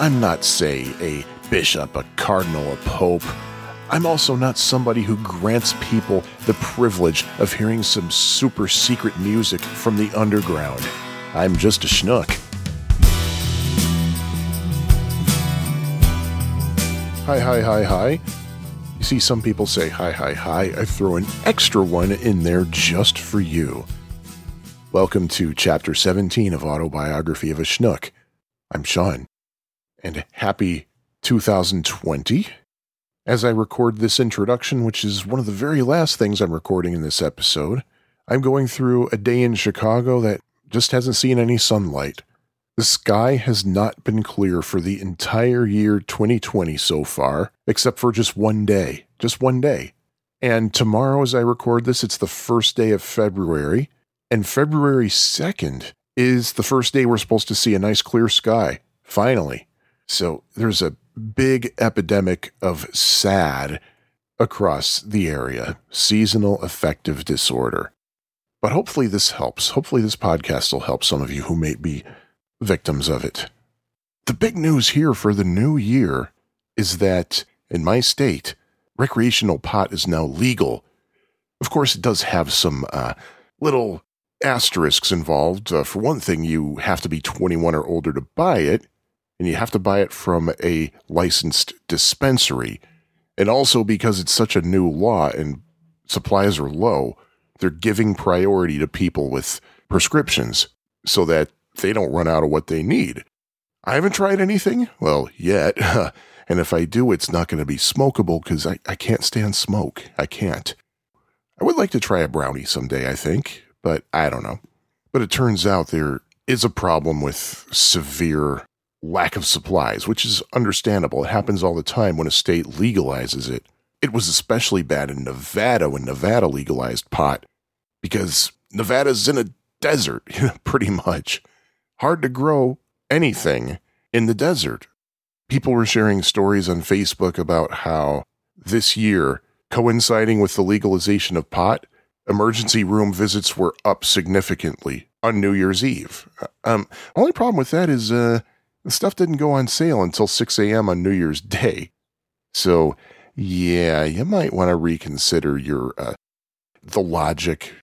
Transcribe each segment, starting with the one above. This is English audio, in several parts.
I'm not, say, a bishop, a cardinal, a pope. I'm also not somebody who grants people the privilege of hearing some super secret music from the underground. I'm just a schnook. Hi, hi, hi, hi. You see, some people say hi, hi, hi. I throw an extra one in there just for you. Welcome to Chapter 17 of Autobiography of a Schnook. I'm Sean, and happy 2020. As I record this introduction, which is one of the very last things I'm recording in this episode, I'm going through a day in Chicago that just hasn't seen any sunlight. The sky has not been clear for the entire year 2020 so far, except for just one day. Just one day. And tomorrow, as I record this, it's the first day of February, and February 2nd is the first day we're supposed to see a nice clear sky, finally. So there's a big epidemic of SAD across the area seasonal affective disorder. But hopefully, this helps. Hopefully, this podcast will help some of you who may be victims of it. The big news here for the new year is that in my state, recreational pot is now legal. Of course, it does have some uh, little asterisks involved. Uh, for one thing, you have to be 21 or older to buy it, and you have to buy it from a licensed dispensary. And also because it's such a new law and supplies are low, they're giving priority to people with prescriptions so that they don't run out of what they need. I haven't tried anything, well, yet. and if I do, it's not going to be smokable because I, I can't stand smoke. I can't. I would like to try a brownie someday, I think but I don't know. But it turns out there is a problem with severe lack of supplies, which is understandable. It happens all the time when a state legalizes it. It was especially bad in Nevada when Nevada legalized pot because Nevada's in a desert, pretty much. Hard to grow anything in the desert. People were sharing stories on Facebook about how this year, coinciding with the legalization of pot, emergency room visits were up significantly on New Year's Eve. Uh, um, only problem with that is uh, the stuff didn't go on sale until 6 a.m. on New Year's Day. So, yeah, you might want to reconsider your uh, the logic.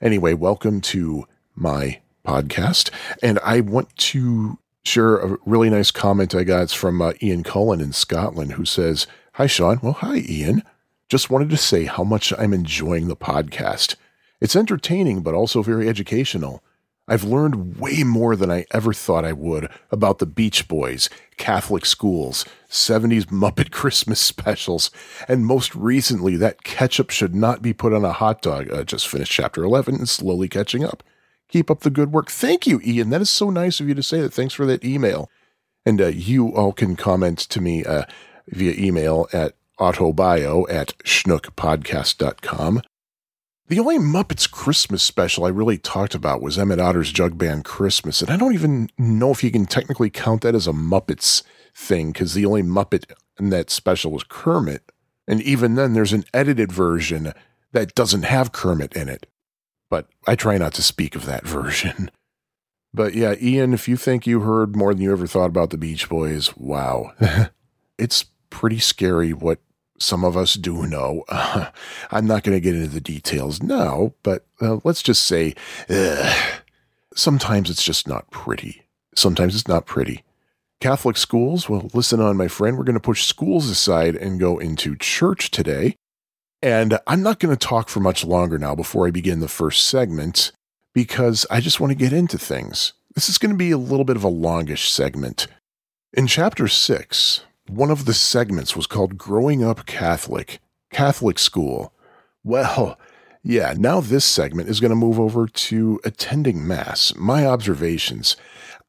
Anyway, welcome to my podcast, and I want to share a really nice comment I got. It's from uh, Ian Cullen in Scotland, who says, "Hi, Sean. Well, hi, Ian." Just wanted to say how much I'm enjoying the podcast. It's entertaining, but also very educational. I've learned way more than I ever thought I would about the Beach Boys, Catholic schools, 70s Muppet Christmas specials, and most recently, that ketchup should not be put on a hot dog. Uh, just finished chapter 11 and slowly catching up. Keep up the good work. Thank you, Ian. That is so nice of you to say that. Thanks for that email. And uh, you all can comment to me uh, via email at autobio at schnookpodcast.com. The only Muppets Christmas special I really talked about was Emmett Otter's Jug Band Christmas, and I don't even know if you can technically count that as a Muppets thing because the only Muppet in that special was Kermit. And even then, there's an edited version that doesn't have Kermit in it. But I try not to speak of that version. But yeah, Ian, if you think you heard more than you ever thought about the Beach Boys, wow. it's pretty scary what some of us do know. I'm not going to get into the details now, but uh, let's just say sometimes it's just not pretty. Sometimes it's not pretty. Catholic schools, well, listen on, my friend. We're going to push schools aside and go into church today. And I'm not going to talk for much longer now before I begin the first segment because I just want to get into things. This is going to be a little bit of a longish segment. In chapter six, one of the segments was called Growing Up Catholic, Catholic School. Well, yeah, now this segment is going to move over to attending Mass, my observations.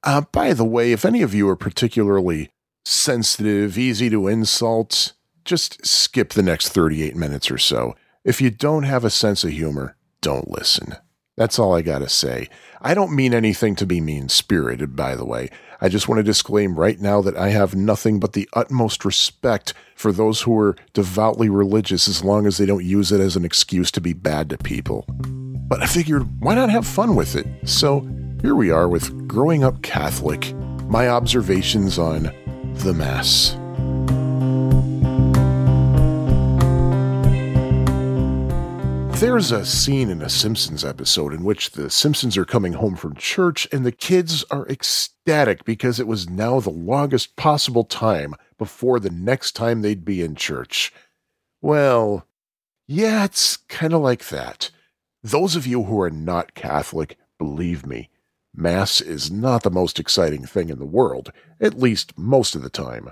Uh, by the way, if any of you are particularly sensitive, easy to insult, just skip the next 38 minutes or so. If you don't have a sense of humor, don't listen. That's all I got to say. I don't mean anything to be mean spirited, by the way. I just want to disclaim right now that I have nothing but the utmost respect for those who are devoutly religious as long as they don't use it as an excuse to be bad to people. But I figured, why not have fun with it? So here we are with Growing Up Catholic, my observations on the Mass. There's a scene in a Simpsons episode in which the Simpsons are coming home from church and the kids are ecstatic because it was now the longest possible time before the next time they'd be in church. Well, yeah, it's kind of like that. Those of you who are not Catholic, believe me, Mass is not the most exciting thing in the world, at least most of the time.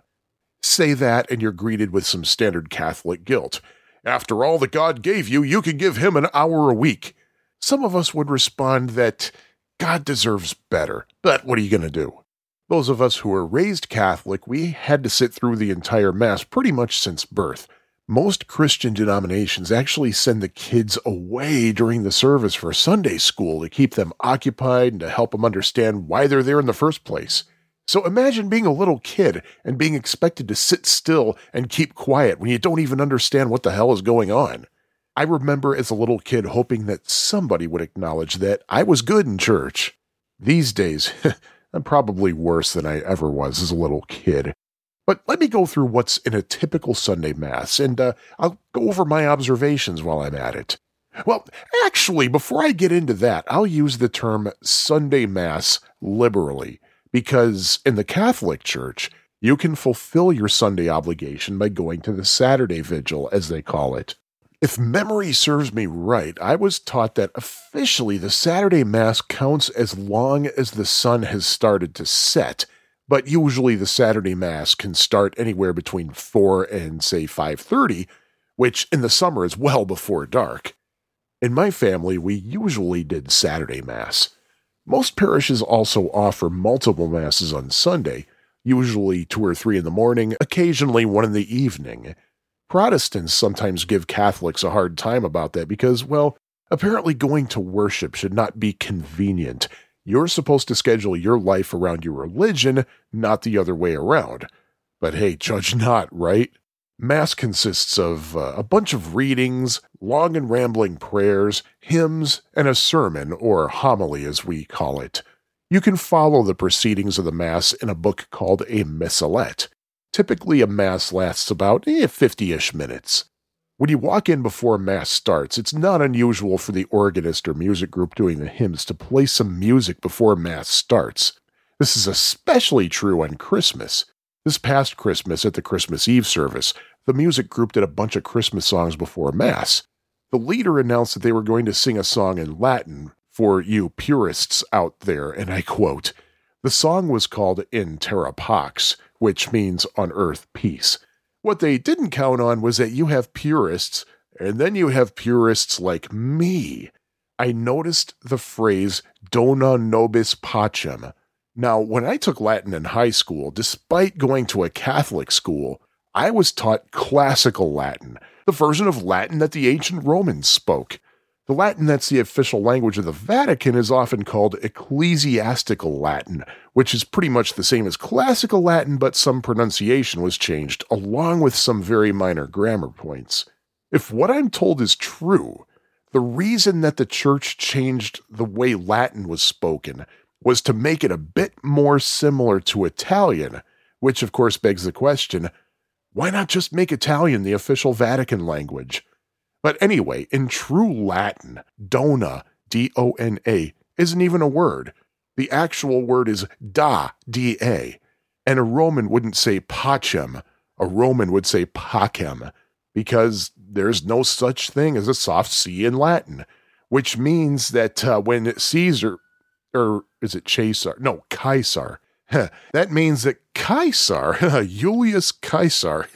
Say that and you're greeted with some standard Catholic guilt. After all that God gave you, you can give him an hour a week. Some of us would respond that God deserves better, but what are you going to do? Those of us who were raised Catholic, we had to sit through the entire Mass pretty much since birth. Most Christian denominations actually send the kids away during the service for Sunday school to keep them occupied and to help them understand why they're there in the first place. So imagine being a little kid and being expected to sit still and keep quiet when you don't even understand what the hell is going on. I remember as a little kid hoping that somebody would acknowledge that I was good in church. These days, I'm probably worse than I ever was as a little kid. But let me go through what's in a typical Sunday Mass, and uh, I'll go over my observations while I'm at it. Well, actually, before I get into that, I'll use the term Sunday Mass liberally because in the Catholic Church, you can fulfill your Sunday obligation by going to the Saturday Vigil, as they call it. If memory serves me right, I was taught that officially the Saturday Mass counts as long as the sun has started to set, but usually the Saturday Mass can start anywhere between 4 and say 5:30, which in the summer is well before dark. In my family, we usually did Saturday Mass. Most parishes also offer multiple masses on Sunday, usually two or three in the morning, occasionally one in the evening. Protestants sometimes give Catholics a hard time about that because, well, apparently going to worship should not be convenient. You're supposed to schedule your life around your religion, not the other way around. But hey, judge not, right? Mass consists of uh, a bunch of readings, long and rambling prayers, hymns, and a sermon, or homily as we call it. You can follow the proceedings of the Mass in a book called a missalette. Typically, a Mass lasts about 50 eh, ish minutes. When you walk in before Mass starts, it's not unusual for the organist or music group doing the hymns to play some music before Mass starts. This is especially true on Christmas. This past Christmas at the Christmas Eve service, the music group did a bunch of Christmas songs before Mass. The leader announced that they were going to sing a song in Latin for you purists out there, and I quote The song was called In Terra Pax, which means on earth peace. What they didn't count on was that you have purists, and then you have purists like me. I noticed the phrase dona nobis pacem. Now, when I took Latin in high school, despite going to a Catholic school, I was taught classical Latin, the version of Latin that the ancient Romans spoke. The Latin that's the official language of the Vatican is often called ecclesiastical Latin, which is pretty much the same as classical Latin, but some pronunciation was changed, along with some very minor grammar points. If what I'm told is true, the reason that the church changed the way Latin was spoken was to make it a bit more similar to Italian, which of course begs the question why not just make Italian the official Vatican language? But anyway, in true Latin, dona, D O N A, isn't even a word. The actual word is da, D A. And a Roman wouldn't say pacem, a Roman would say pacem, because there's no such thing as a soft C in Latin, which means that uh, when Caesar, or is it Caesar? No, Caesar that means that Caesar, Julius Caesar,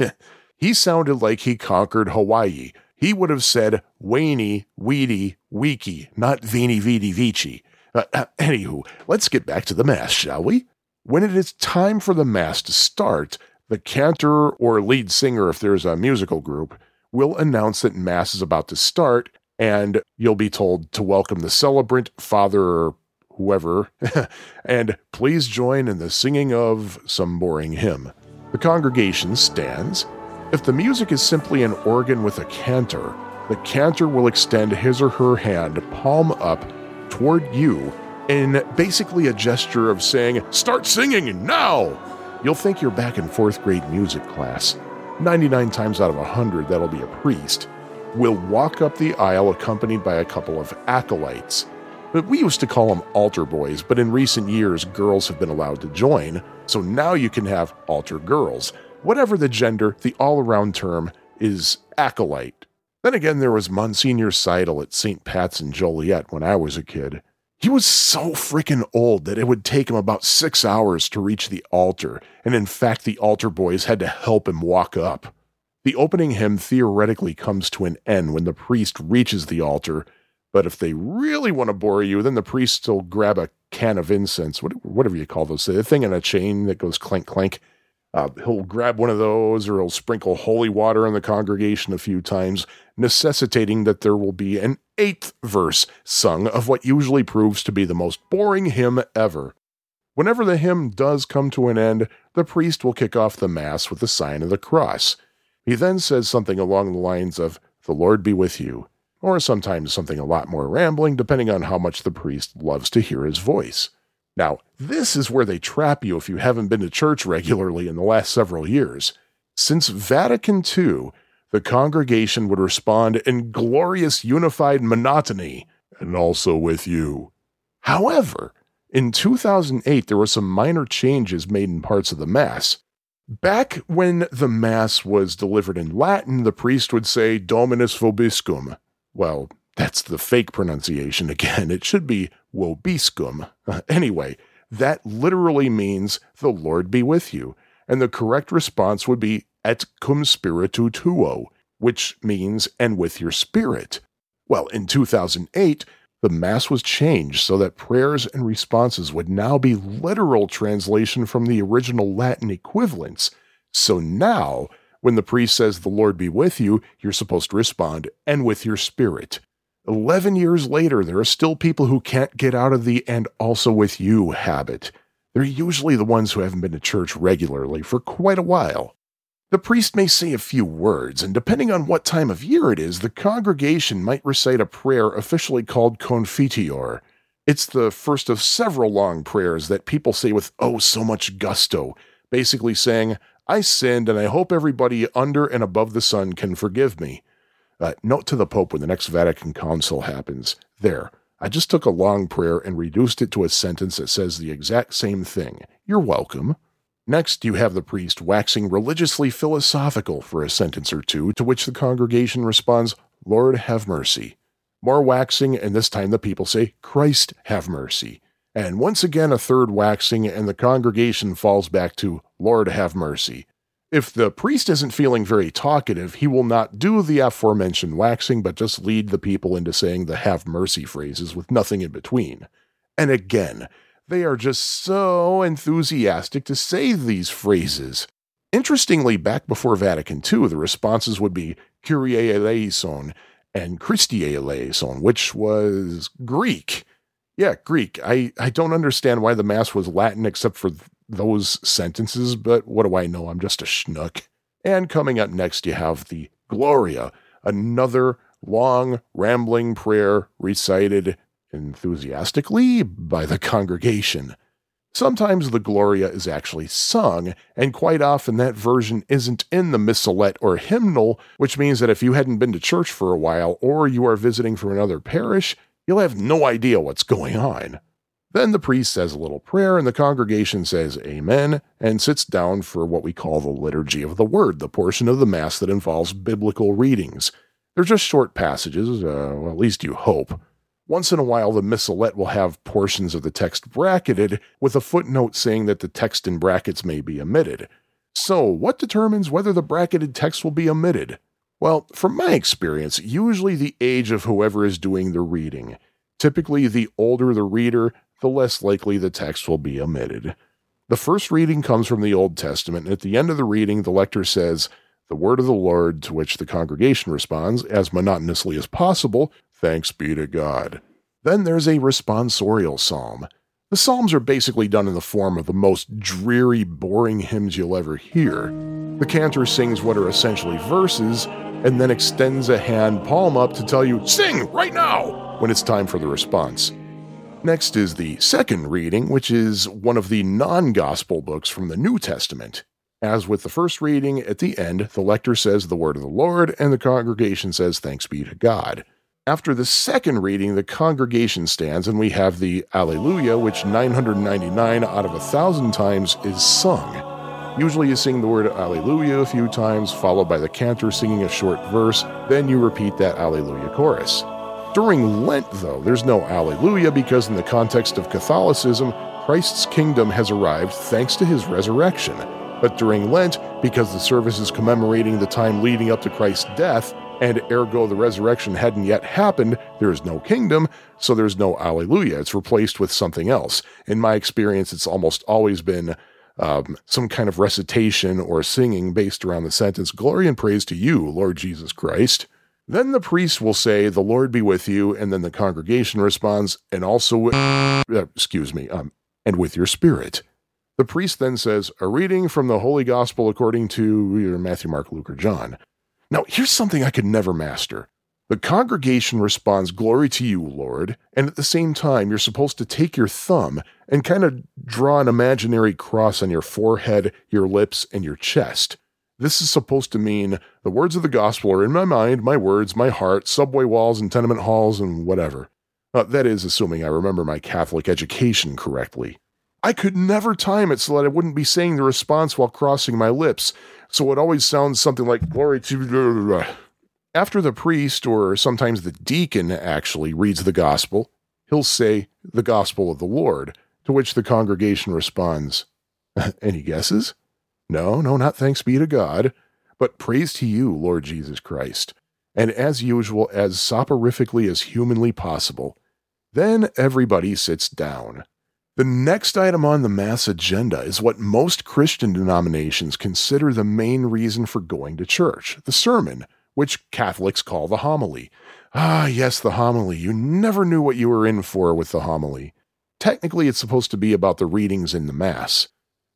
he sounded like he conquered Hawaii. He would have said Waney, Weedy, Weeky, not Veni, Vidi, Vici. Uh, anywho, let's get back to the Mass, shall we? When it is time for the Mass to start, the cantor or lead singer, if there's a musical group, will announce that Mass is about to start, and you'll be told to welcome the celebrant, father whoever, and please join in the singing of some boring hymn. The congregation stands. If the music is simply an organ with a cantor, the cantor will extend his or her hand palm up toward you in basically a gesture of saying, Start singing now! you'll think you're back in fourth grade music class. 99 times out of 100, that'll be a priest. Will walk up the aisle accompanied by a couple of acolytes. But we used to call them altar boys, but in recent years, girls have been allowed to join, so now you can have altar girls. Whatever the gender, the all around term is acolyte. Then again, there was Monsignor Seidel at St. Pat's in Joliet when I was a kid. He was so freaking old that it would take him about six hours to reach the altar, and in fact, the altar boys had to help him walk up. The opening hymn theoretically comes to an end when the priest reaches the altar but if they really want to bore you, then the priest will grab a can of incense, whatever you call those, the thing in a chain that goes clank clank. Uh, he'll grab one of those or he'll sprinkle holy water on the congregation a few times, necessitating that there will be an eighth verse sung of what usually proves to be the most boring hymn ever. Whenever the hymn does come to an end, the priest will kick off the Mass with the sign of the cross. He then says something along the lines of, The Lord be with you or sometimes something a lot more rambling, depending on how much the priest loves to hear his voice. Now, this is where they trap you if you haven't been to church regularly in the last several years. Since Vatican II, the congregation would respond in glorious unified monotony, and also with you. However, in 2008, there were some minor changes made in parts of the Mass. Back when the Mass was delivered in Latin, the priest would say Dominus vobiscum, well, that's the fake pronunciation again. It should be wobiscum. Uh, anyway, that literally means the Lord be with you. And the correct response would be et cum spiritu tuo, which means and with your spirit. Well, in 2008, the Mass was changed so that prayers and responses would now be literal translation from the original Latin equivalents. So now, when the priest says, The Lord be with you, you're supposed to respond, and with your spirit. Eleven years later, there are still people who can't get out of the and also with you habit. They're usually the ones who haven't been to church regularly for quite a while. The priest may say a few words, and depending on what time of year it is, the congregation might recite a prayer officially called Confiteor. It's the first of several long prayers that people say with oh so much gusto, basically saying, I sinned, and I hope everybody under and above the sun can forgive me. Uh, note to the Pope when the next Vatican Council happens. There, I just took a long prayer and reduced it to a sentence that says the exact same thing. You're welcome. Next, you have the priest waxing religiously philosophical for a sentence or two, to which the congregation responds, Lord have mercy. More waxing, and this time the people say, Christ have mercy. And once again, a third waxing, and the congregation falls back to, Lord have mercy. If the priest isn't feeling very talkative, he will not do the aforementioned waxing, but just lead the people into saying the have mercy phrases with nothing in between. And again, they are just so enthusiastic to say these phrases. Interestingly, back before Vatican II, the responses would be Kyrie eleison and Christe eleison, which was Greek. Yeah, Greek. I, I don't understand why the Mass was Latin except for those sentences, but what do I know? I'm just a schnook. And coming up next, you have the Gloria, another long, rambling prayer recited enthusiastically by the congregation. Sometimes the Gloria is actually sung, and quite often that version isn't in the missalette or hymnal, which means that if you hadn't been to church for a while or you are visiting from another parish, you'll have no idea what's going on. Then the priest says a little prayer, and the congregation says Amen and sits down for what we call the Liturgy of the Word, the portion of the Mass that involves biblical readings. They're just short passages, uh, well, at least you hope. Once in a while, the missalette will have portions of the text bracketed with a footnote saying that the text in brackets may be omitted. So, what determines whether the bracketed text will be omitted? Well, from my experience, usually the age of whoever is doing the reading. Typically, the older the reader, the less likely the text will be omitted. The first reading comes from the Old Testament, and at the end of the reading, the lector says, The word of the Lord, to which the congregation responds, as monotonously as possible, Thanks be to God. Then there's a responsorial psalm. The psalms are basically done in the form of the most dreary, boring hymns you'll ever hear. The cantor sings what are essentially verses and then extends a hand palm up to tell you, Sing right now! when it's time for the response. Next is the second reading, which is one of the non gospel books from the New Testament. As with the first reading, at the end, the lector says the word of the Lord, and the congregation says, Thanks be to God. After the second reading, the congregation stands, and we have the Alleluia, which 999 out of a thousand times is sung. Usually you sing the word Alleluia a few times, followed by the cantor singing a short verse, then you repeat that Alleluia chorus. During Lent, though, there's no Alleluia because, in the context of Catholicism, Christ's kingdom has arrived thanks to his resurrection. But during Lent, because the service is commemorating the time leading up to Christ's death, and ergo the resurrection hadn't yet happened, there is no kingdom, so there's no Alleluia. It's replaced with something else. In my experience, it's almost always been um, some kind of recitation or singing based around the sentence, Glory and praise to you, Lord Jesus Christ. Then the priest will say, The Lord be with you, and then the congregation responds, and also, with, uh, excuse me, um, and with your spirit. The priest then says, A reading from the Holy Gospel according to Matthew, Mark, Luke, or John. Now, here's something I could never master. The congregation responds, Glory to you, Lord, and at the same time, you're supposed to take your thumb and kind of draw an imaginary cross on your forehead, your lips, and your chest. This is supposed to mean the words of the gospel are in my mind, my words, my heart, subway walls and tenement halls and whatever. Uh, that is, assuming I remember my Catholic education correctly. I could never time it so that I wouldn't be saying the response while crossing my lips, so it always sounds something like glory to. After the priest, or sometimes the deacon, actually reads the gospel, he'll say, The gospel of the Lord, to which the congregation responds, Any guesses? No, no, not thanks be to God, but praise to you, Lord Jesus Christ. And as usual, as soporifically as humanly possible, then everybody sits down. The next item on the Mass agenda is what most Christian denominations consider the main reason for going to church the sermon, which Catholics call the homily. Ah, yes, the homily. You never knew what you were in for with the homily. Technically, it's supposed to be about the readings in the Mass.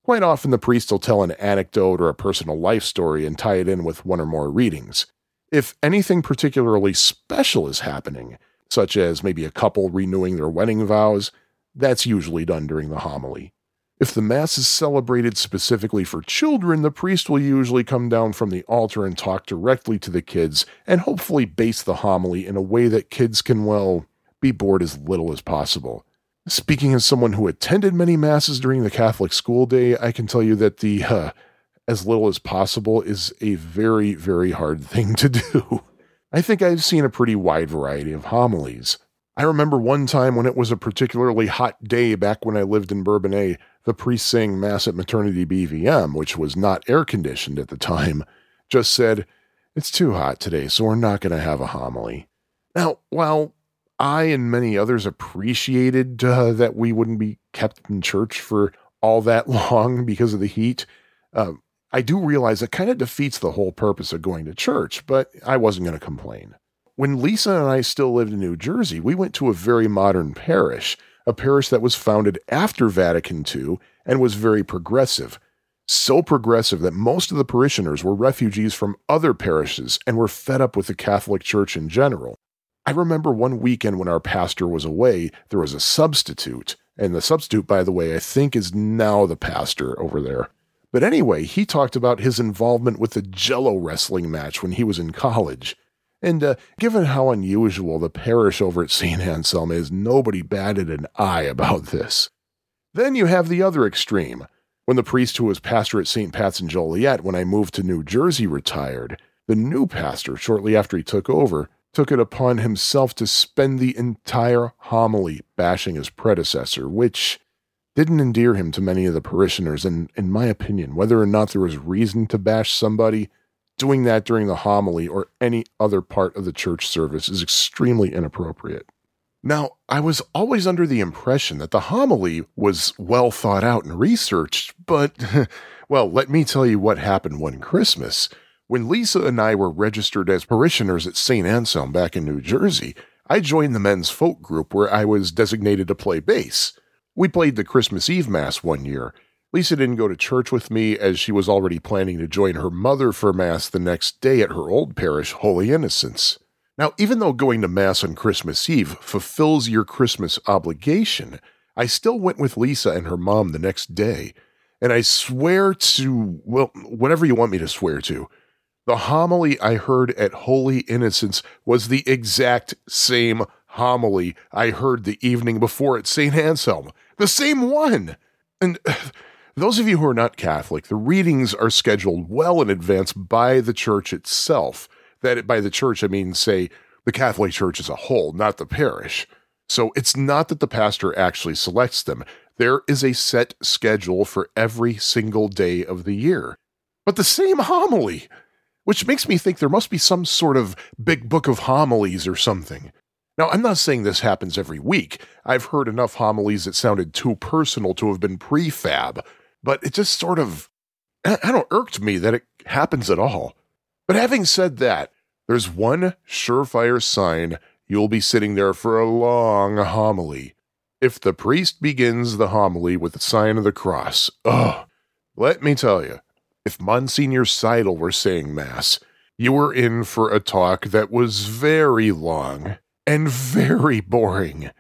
Quite often, the priest will tell an anecdote or a personal life story and tie it in with one or more readings. If anything particularly special is happening, such as maybe a couple renewing their wedding vows, that's usually done during the homily. If the Mass is celebrated specifically for children, the priest will usually come down from the altar and talk directly to the kids and hopefully base the homily in a way that kids can, well, be bored as little as possible. Speaking as someone who attended many masses during the Catholic school day, I can tell you that the uh, as little as possible is a very, very hard thing to do. I think I've seen a pretty wide variety of homilies. I remember one time when it was a particularly hot day back when I lived in Bourbonnais, the priest saying Mass at Maternity BVM, which was not air conditioned at the time, just said, It's too hot today, so we're not going to have a homily. Now, while I and many others appreciated uh, that we wouldn't be kept in church for all that long because of the heat. Uh, I do realize it kind of defeats the whole purpose of going to church, but I wasn't going to complain. When Lisa and I still lived in New Jersey, we went to a very modern parish, a parish that was founded after Vatican II and was very progressive. So progressive that most of the parishioners were refugees from other parishes and were fed up with the Catholic Church in general. I remember one weekend when our pastor was away, there was a substitute. And the substitute, by the way, I think is now the pastor over there. But anyway, he talked about his involvement with the jello wrestling match when he was in college. And uh, given how unusual the parish over at St. Anselm is, nobody batted an eye about this. Then you have the other extreme. When the priest who was pastor at St. Pat's in Joliet when I moved to New Jersey retired, the new pastor, shortly after he took over, took it upon himself to spend the entire homily bashing his predecessor, which didn't endear him to many of the parishioners. And in my opinion, whether or not there was reason to bash somebody, doing that during the homily or any other part of the church service is extremely inappropriate. Now, I was always under the impression that the homily was well thought out and researched, but, well, let me tell you what happened one Christmas. When Lisa and I were registered as parishioners at St. Anselm back in New Jersey, I joined the men's folk group where I was designated to play bass. We played the Christmas Eve Mass one year. Lisa didn't go to church with me as she was already planning to join her mother for Mass the next day at her old parish, Holy Innocents. Now, even though going to Mass on Christmas Eve fulfills your Christmas obligation, I still went with Lisa and her mom the next day. And I swear to, well, whatever you want me to swear to, the homily I heard at Holy Innocents was the exact same homily I heard the evening before at St. Anselm. The same one! And those of you who are not Catholic, the readings are scheduled well in advance by the church itself. That by the church, I mean, say, the Catholic Church as a whole, not the parish. So it's not that the pastor actually selects them. There is a set schedule for every single day of the year. But the same homily! which makes me think there must be some sort of big book of homilies or something. Now, I'm not saying this happens every week. I've heard enough homilies that sounded too personal to have been prefab, but it just sort of, I don't irked me that it happens at all. But having said that, there's one surefire sign you'll be sitting there for a long homily. If the priest begins the homily with the sign of the cross, oh, let me tell you, if Monsignor Seidel were saying Mass, you were in for a talk that was very long and very boring.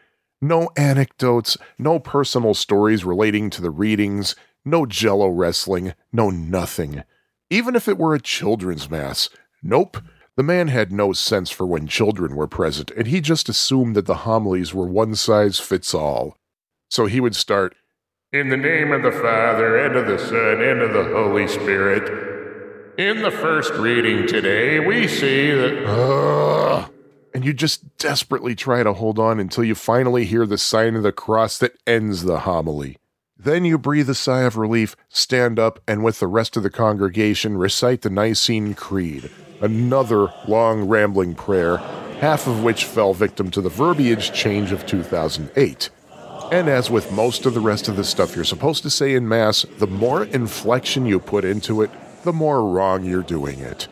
No anecdotes, no personal stories relating to the readings, no jello wrestling, no nothing. Even if it were a children's mass, nope. The man had no sense for when children were present, and he just assumed that the homilies were one size fits all. So he would start, in the name of the Father, and of the Son, and of the Holy Spirit. In the first reading today, we see that. And you just desperately try to hold on until you finally hear the sign of the cross that ends the homily. Then you breathe a sigh of relief, stand up, and with the rest of the congregation recite the Nicene Creed, another long, rambling prayer, half of which fell victim to the verbiage change of 2008. And as with most of the rest of the stuff you're supposed to say in Mass, the more inflection you put into it, the more wrong you're doing it.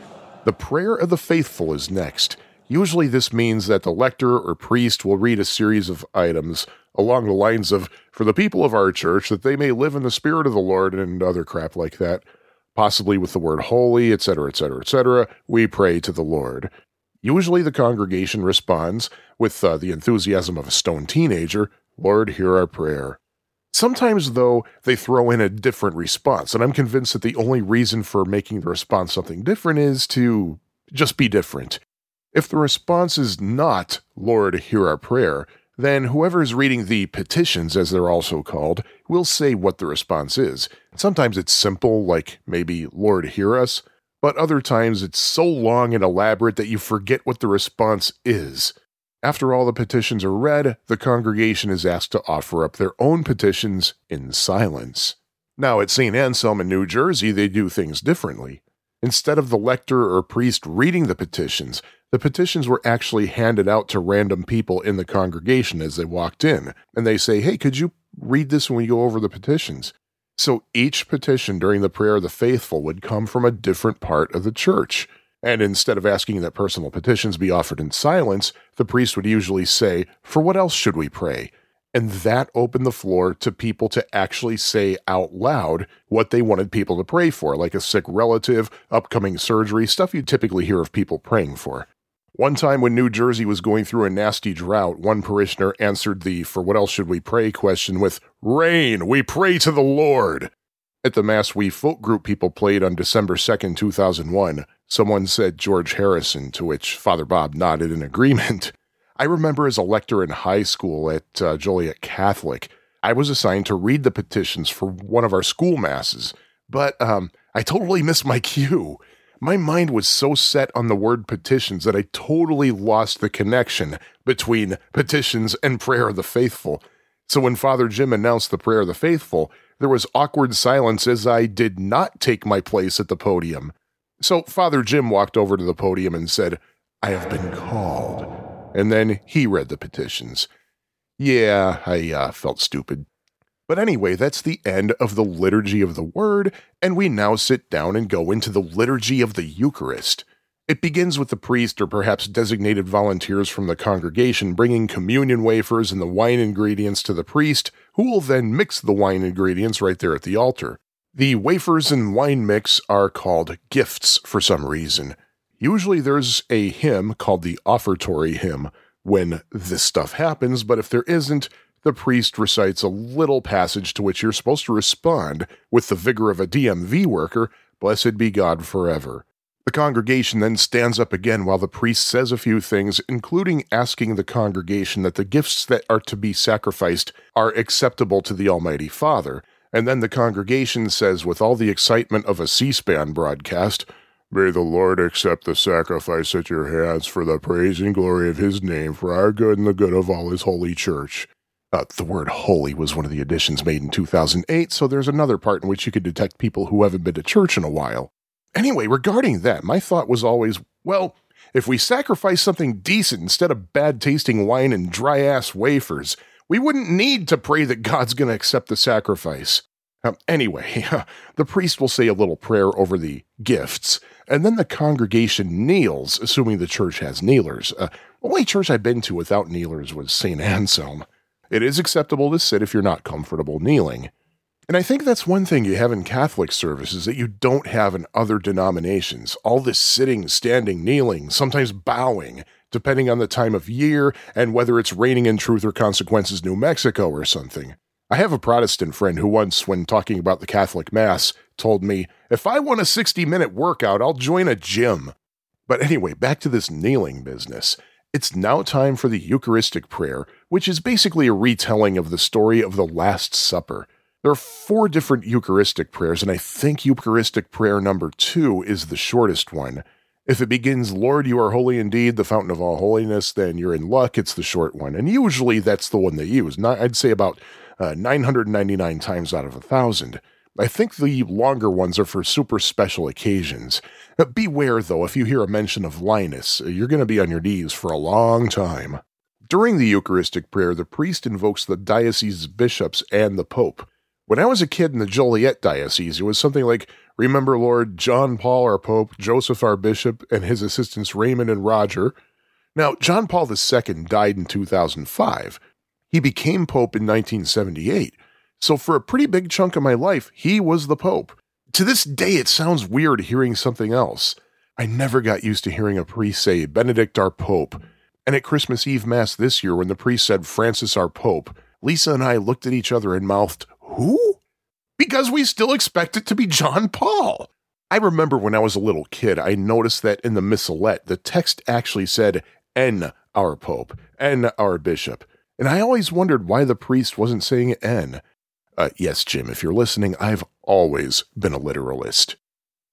The prayer of the faithful is next. Usually, this means that the lector or priest will read a series of items along the lines of, For the people of our church, that they may live in the Spirit of the Lord, and other crap like that, possibly with the word holy, etc., etc., etc., we pray to the Lord. Usually, the congregation responds with uh, the enthusiasm of a stone teenager Lord, hear our prayer. Sometimes, though, they throw in a different response, and I'm convinced that the only reason for making the response something different is to just be different. If the response is not, Lord, hear our prayer, then whoever is reading the petitions, as they're also called, will say what the response is. Sometimes it's simple, like maybe, Lord, hear us, but other times it's so long and elaborate that you forget what the response is. After all the petitions are read, the congregation is asked to offer up their own petitions in silence. Now, at St. Anselm in New Jersey, they do things differently. Instead of the lector or priest reading the petitions, the petitions were actually handed out to random people in the congregation as they walked in, and they say, Hey, could you read this when we go over the petitions? So each petition during the prayer of the faithful would come from a different part of the church. And instead of asking that personal petitions be offered in silence, the priest would usually say, For what else should we pray? And that opened the floor to people to actually say out loud what they wanted people to pray for, like a sick relative, upcoming surgery, stuff you typically hear of people praying for. One time when New Jersey was going through a nasty drought, one parishioner answered the for what else should we pray question with, Rain, we pray to the Lord. At the Mass We Folk Group people played on December 2nd, 2001, someone said George Harrison, to which Father Bob nodded in agreement. I remember as a lector in high school at uh, Joliet Catholic, I was assigned to read the petitions for one of our school masses, but um, I totally missed my cue. My mind was so set on the word petitions that I totally lost the connection between petitions and prayer of the faithful. So when Father Jim announced the prayer of the faithful, there was awkward silence as I did not take my place at the podium. So Father Jim walked over to the podium and said, I have been called. And then he read the petitions. Yeah, I uh, felt stupid. But anyway, that's the end of the Liturgy of the Word, and we now sit down and go into the Liturgy of the Eucharist. It begins with the priest or perhaps designated volunteers from the congregation bringing communion wafers and the wine ingredients to the priest, who will then mix the wine ingredients right there at the altar. The wafers and wine mix are called gifts for some reason. Usually there's a hymn called the offertory hymn when this stuff happens, but if there isn't, the priest recites a little passage to which you're supposed to respond with the vigor of a DMV worker Blessed be God forever. The congregation then stands up again while the priest says a few things, including asking the congregation that the gifts that are to be sacrificed are acceptable to the Almighty Father. And then the congregation says, with all the excitement of a C SPAN broadcast, May the Lord accept the sacrifice at your hands for the praise and glory of his name, for our good and the good of all his holy church. Uh, the word holy was one of the additions made in 2008, so there's another part in which you could detect people who haven't been to church in a while. Anyway, regarding that, my thought was always well, if we sacrifice something decent instead of bad tasting wine and dry ass wafers, we wouldn't need to pray that God's going to accept the sacrifice. Um, anyway, the priest will say a little prayer over the gifts, and then the congregation kneels, assuming the church has kneelers. Uh, only church I've been to without kneelers was St. Anselm. It is acceptable to sit if you're not comfortable kneeling. And I think that's one thing you have in Catholic services that you don't have in other denominations. All this sitting, standing, kneeling, sometimes bowing, depending on the time of year and whether it's raining in Truth or Consequences, New Mexico or something. I have a Protestant friend who once, when talking about the Catholic Mass, told me, if I want a 60 minute workout, I'll join a gym. But anyway, back to this kneeling business. It's now time for the Eucharistic prayer, which is basically a retelling of the story of the Last Supper. There are four different Eucharistic prayers, and I think Eucharistic prayer number two is the shortest one. If it begins, Lord, you are holy indeed, the fountain of all holiness, then you're in luck. It's the short one. And usually that's the one they use. I'd say about uh, 999 times out of a thousand. I think the longer ones are for super special occasions. Beware, though, if you hear a mention of Linus, you're going to be on your knees for a long time. During the Eucharistic prayer, the priest invokes the diocese's bishops and the Pope. When I was a kid in the Joliet Diocese, it was something like, Remember Lord John Paul, our Pope, Joseph, our Bishop, and his assistants Raymond and Roger. Now, John Paul II died in 2005. He became Pope in 1978. So, for a pretty big chunk of my life, he was the Pope. To this day, it sounds weird hearing something else. I never got used to hearing a priest say, Benedict our Pope. And at Christmas Eve Mass this year, when the priest said, Francis our Pope, Lisa and I looked at each other and mouthed, who? Because we still expect it to be John Paul. I remember when I was a little kid, I noticed that in the missalette, the text actually said, N, our Pope, N, our Bishop. And I always wondered why the priest wasn't saying N. Uh, yes, Jim, if you're listening, I've always been a literalist.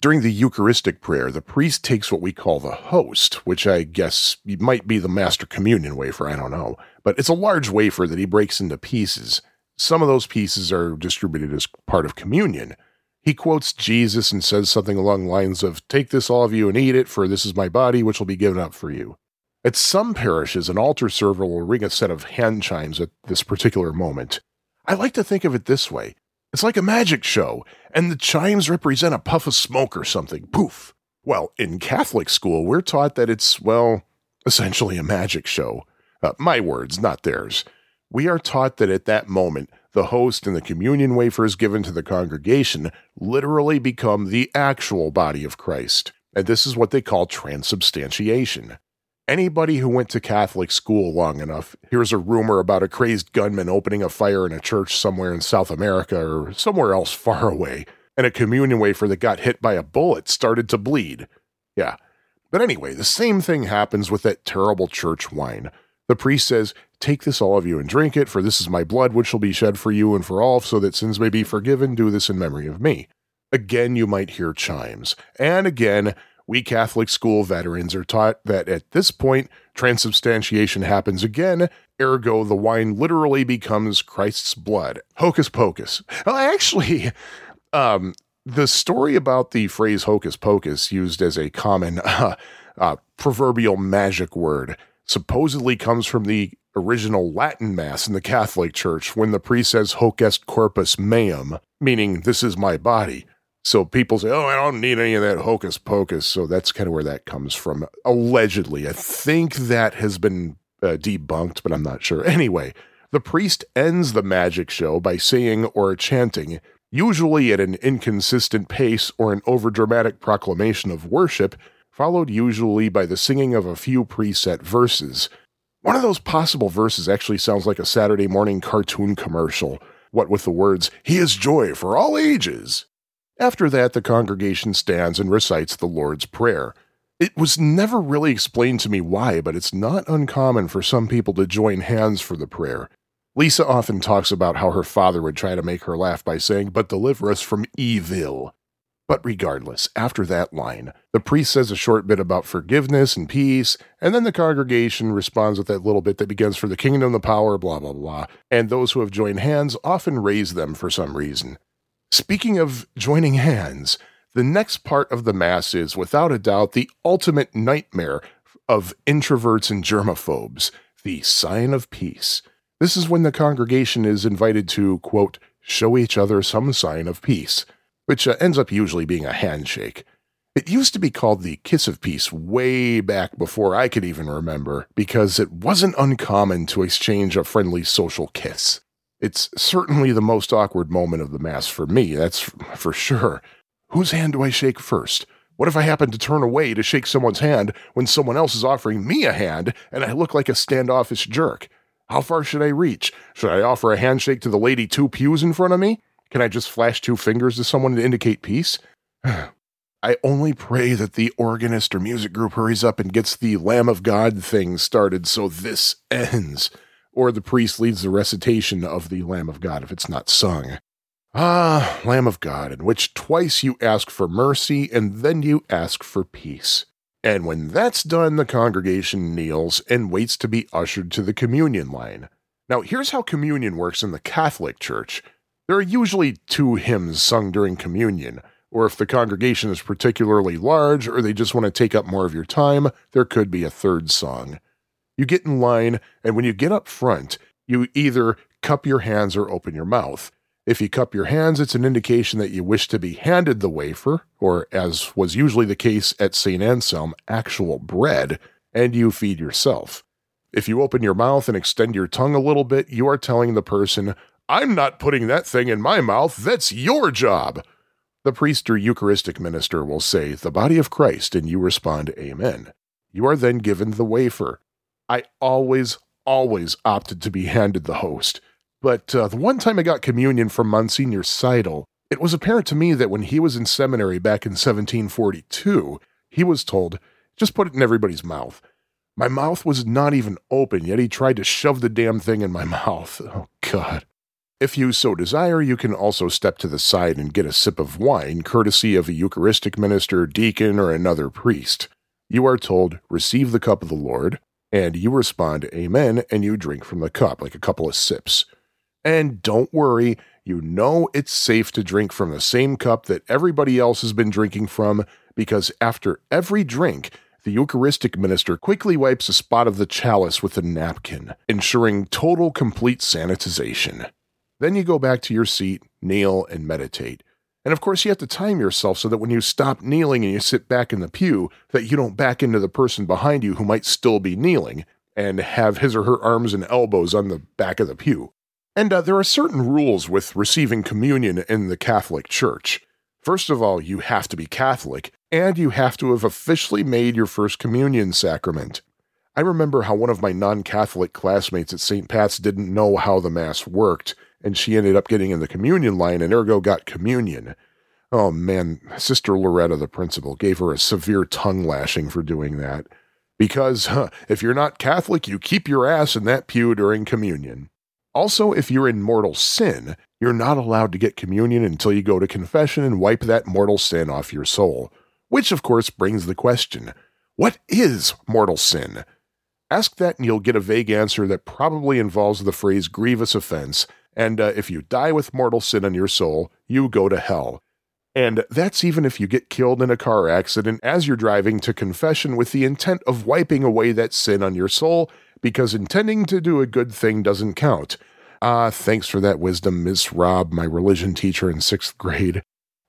During the Eucharistic prayer, the priest takes what we call the host, which I guess might be the Master Communion wafer, I don't know. But it's a large wafer that he breaks into pieces. Some of those pieces are distributed as part of communion. He quotes Jesus and says something along the lines of, Take this, all of you, and eat it, for this is my body, which will be given up for you. At some parishes, an altar server will ring a set of hand chimes at this particular moment. I like to think of it this way it's like a magic show, and the chimes represent a puff of smoke or something. Poof. Well, in Catholic school, we're taught that it's, well, essentially a magic show. Uh, my words, not theirs we are taught that at that moment, the host and the communion wafers given to the congregation literally become the actual body of Christ. And this is what they call transubstantiation. Anybody who went to Catholic school long enough hears a rumor about a crazed gunman opening a fire in a church somewhere in South America or somewhere else far away, and a communion wafer that got hit by a bullet started to bleed. Yeah. But anyway, the same thing happens with that terrible church wine. The priest says, Take this, all of you, and drink it, for this is my blood, which shall be shed for you and for all, so that sins may be forgiven. Do this in memory of me. Again, you might hear chimes. And again, we Catholic school veterans are taught that at this point, transubstantiation happens again, ergo, the wine literally becomes Christ's blood. Hocus pocus. Well, actually, um, the story about the phrase hocus pocus used as a common uh, uh, proverbial magic word supposedly comes from the original Latin Mass in the Catholic Church when the priest says hoc est corpus meum, meaning this is my body. So people say, oh, I don't need any of that hocus pocus. So that's kind of where that comes from. Allegedly. I think that has been uh, debunked, but I'm not sure. Anyway, the priest ends the magic show by saying or chanting, usually at an inconsistent pace or an overdramatic proclamation of worship, followed usually by the singing of a few preset verses. One of those possible verses actually sounds like a Saturday morning cartoon commercial, what with the words, He is joy for all ages. After that, the congregation stands and recites the Lord's Prayer. It was never really explained to me why, but it's not uncommon for some people to join hands for the prayer. Lisa often talks about how her father would try to make her laugh by saying, But deliver us from evil. But regardless, after that line, the priest says a short bit about forgiveness and peace, and then the congregation responds with that little bit that begins for the kingdom, the power, blah, blah, blah, and those who have joined hands often raise them for some reason. Speaking of joining hands, the next part of the Mass is, without a doubt, the ultimate nightmare of introverts and germaphobes the sign of peace. This is when the congregation is invited to, quote, show each other some sign of peace, which uh, ends up usually being a handshake. It used to be called the Kiss of Peace way back before I could even remember, because it wasn't uncommon to exchange a friendly social kiss. It's certainly the most awkward moment of the Mass for me, that's for sure. Whose hand do I shake first? What if I happen to turn away to shake someone's hand when someone else is offering me a hand and I look like a standoffish jerk? How far should I reach? Should I offer a handshake to the lady two pews in front of me? Can I just flash two fingers to someone to indicate peace? I only pray that the organist or music group hurries up and gets the Lamb of God thing started so this ends, or the priest leads the recitation of the Lamb of God if it's not sung. Ah, Lamb of God, in which twice you ask for mercy and then you ask for peace. And when that's done, the congregation kneels and waits to be ushered to the communion line. Now, here's how communion works in the Catholic Church. There are usually two hymns sung during communion, or if the congregation is particularly large or they just want to take up more of your time, there could be a third song. You get in line, and when you get up front, you either cup your hands or open your mouth. If you cup your hands, it's an indication that you wish to be handed the wafer, or as was usually the case at St. Anselm, actual bread, and you feed yourself. If you open your mouth and extend your tongue a little bit, you are telling the person, I'm not putting that thing in my mouth, that's your job. The priest or Eucharistic minister will say, The body of Christ, and you respond, Amen. You are then given the wafer. I always, always opted to be handed the host. But uh, the one time I got communion from Monsignor Seidel, it was apparent to me that when he was in seminary back in 1742, he was told, just put it in everybody's mouth. My mouth was not even open, yet he tried to shove the damn thing in my mouth. Oh, God. If you so desire, you can also step to the side and get a sip of wine, courtesy of a Eucharistic minister, deacon, or another priest. You are told, Receive the cup of the Lord, and you respond, Amen, and you drink from the cup, like a couple of sips. And don't worry, you know it's safe to drink from the same cup that everybody else has been drinking from because after every drink, the Eucharistic minister quickly wipes a spot of the chalice with a napkin, ensuring total complete sanitization. Then you go back to your seat, kneel, and meditate. And of course, you have to time yourself so that when you stop kneeling and you sit back in the pew, that you don't back into the person behind you who might still be kneeling and have his or her arms and elbows on the back of the pew. And uh, there are certain rules with receiving communion in the Catholic Church. First of all, you have to be Catholic, and you have to have officially made your first communion sacrament. I remember how one of my non Catholic classmates at St. Pat's didn't know how the Mass worked, and she ended up getting in the communion line and ergo got communion. Oh man, Sister Loretta, the principal, gave her a severe tongue lashing for doing that. Because huh, if you're not Catholic, you keep your ass in that pew during communion. Also, if you're in mortal sin, you're not allowed to get communion until you go to confession and wipe that mortal sin off your soul. Which, of course, brings the question what is mortal sin? Ask that and you'll get a vague answer that probably involves the phrase grievous offense, and uh, if you die with mortal sin on your soul, you go to hell. And that's even if you get killed in a car accident as you're driving to confession with the intent of wiping away that sin on your soul because intending to do a good thing doesn't count. Ah, thanks for that wisdom, Miss Robb, my religion teacher in sixth grade.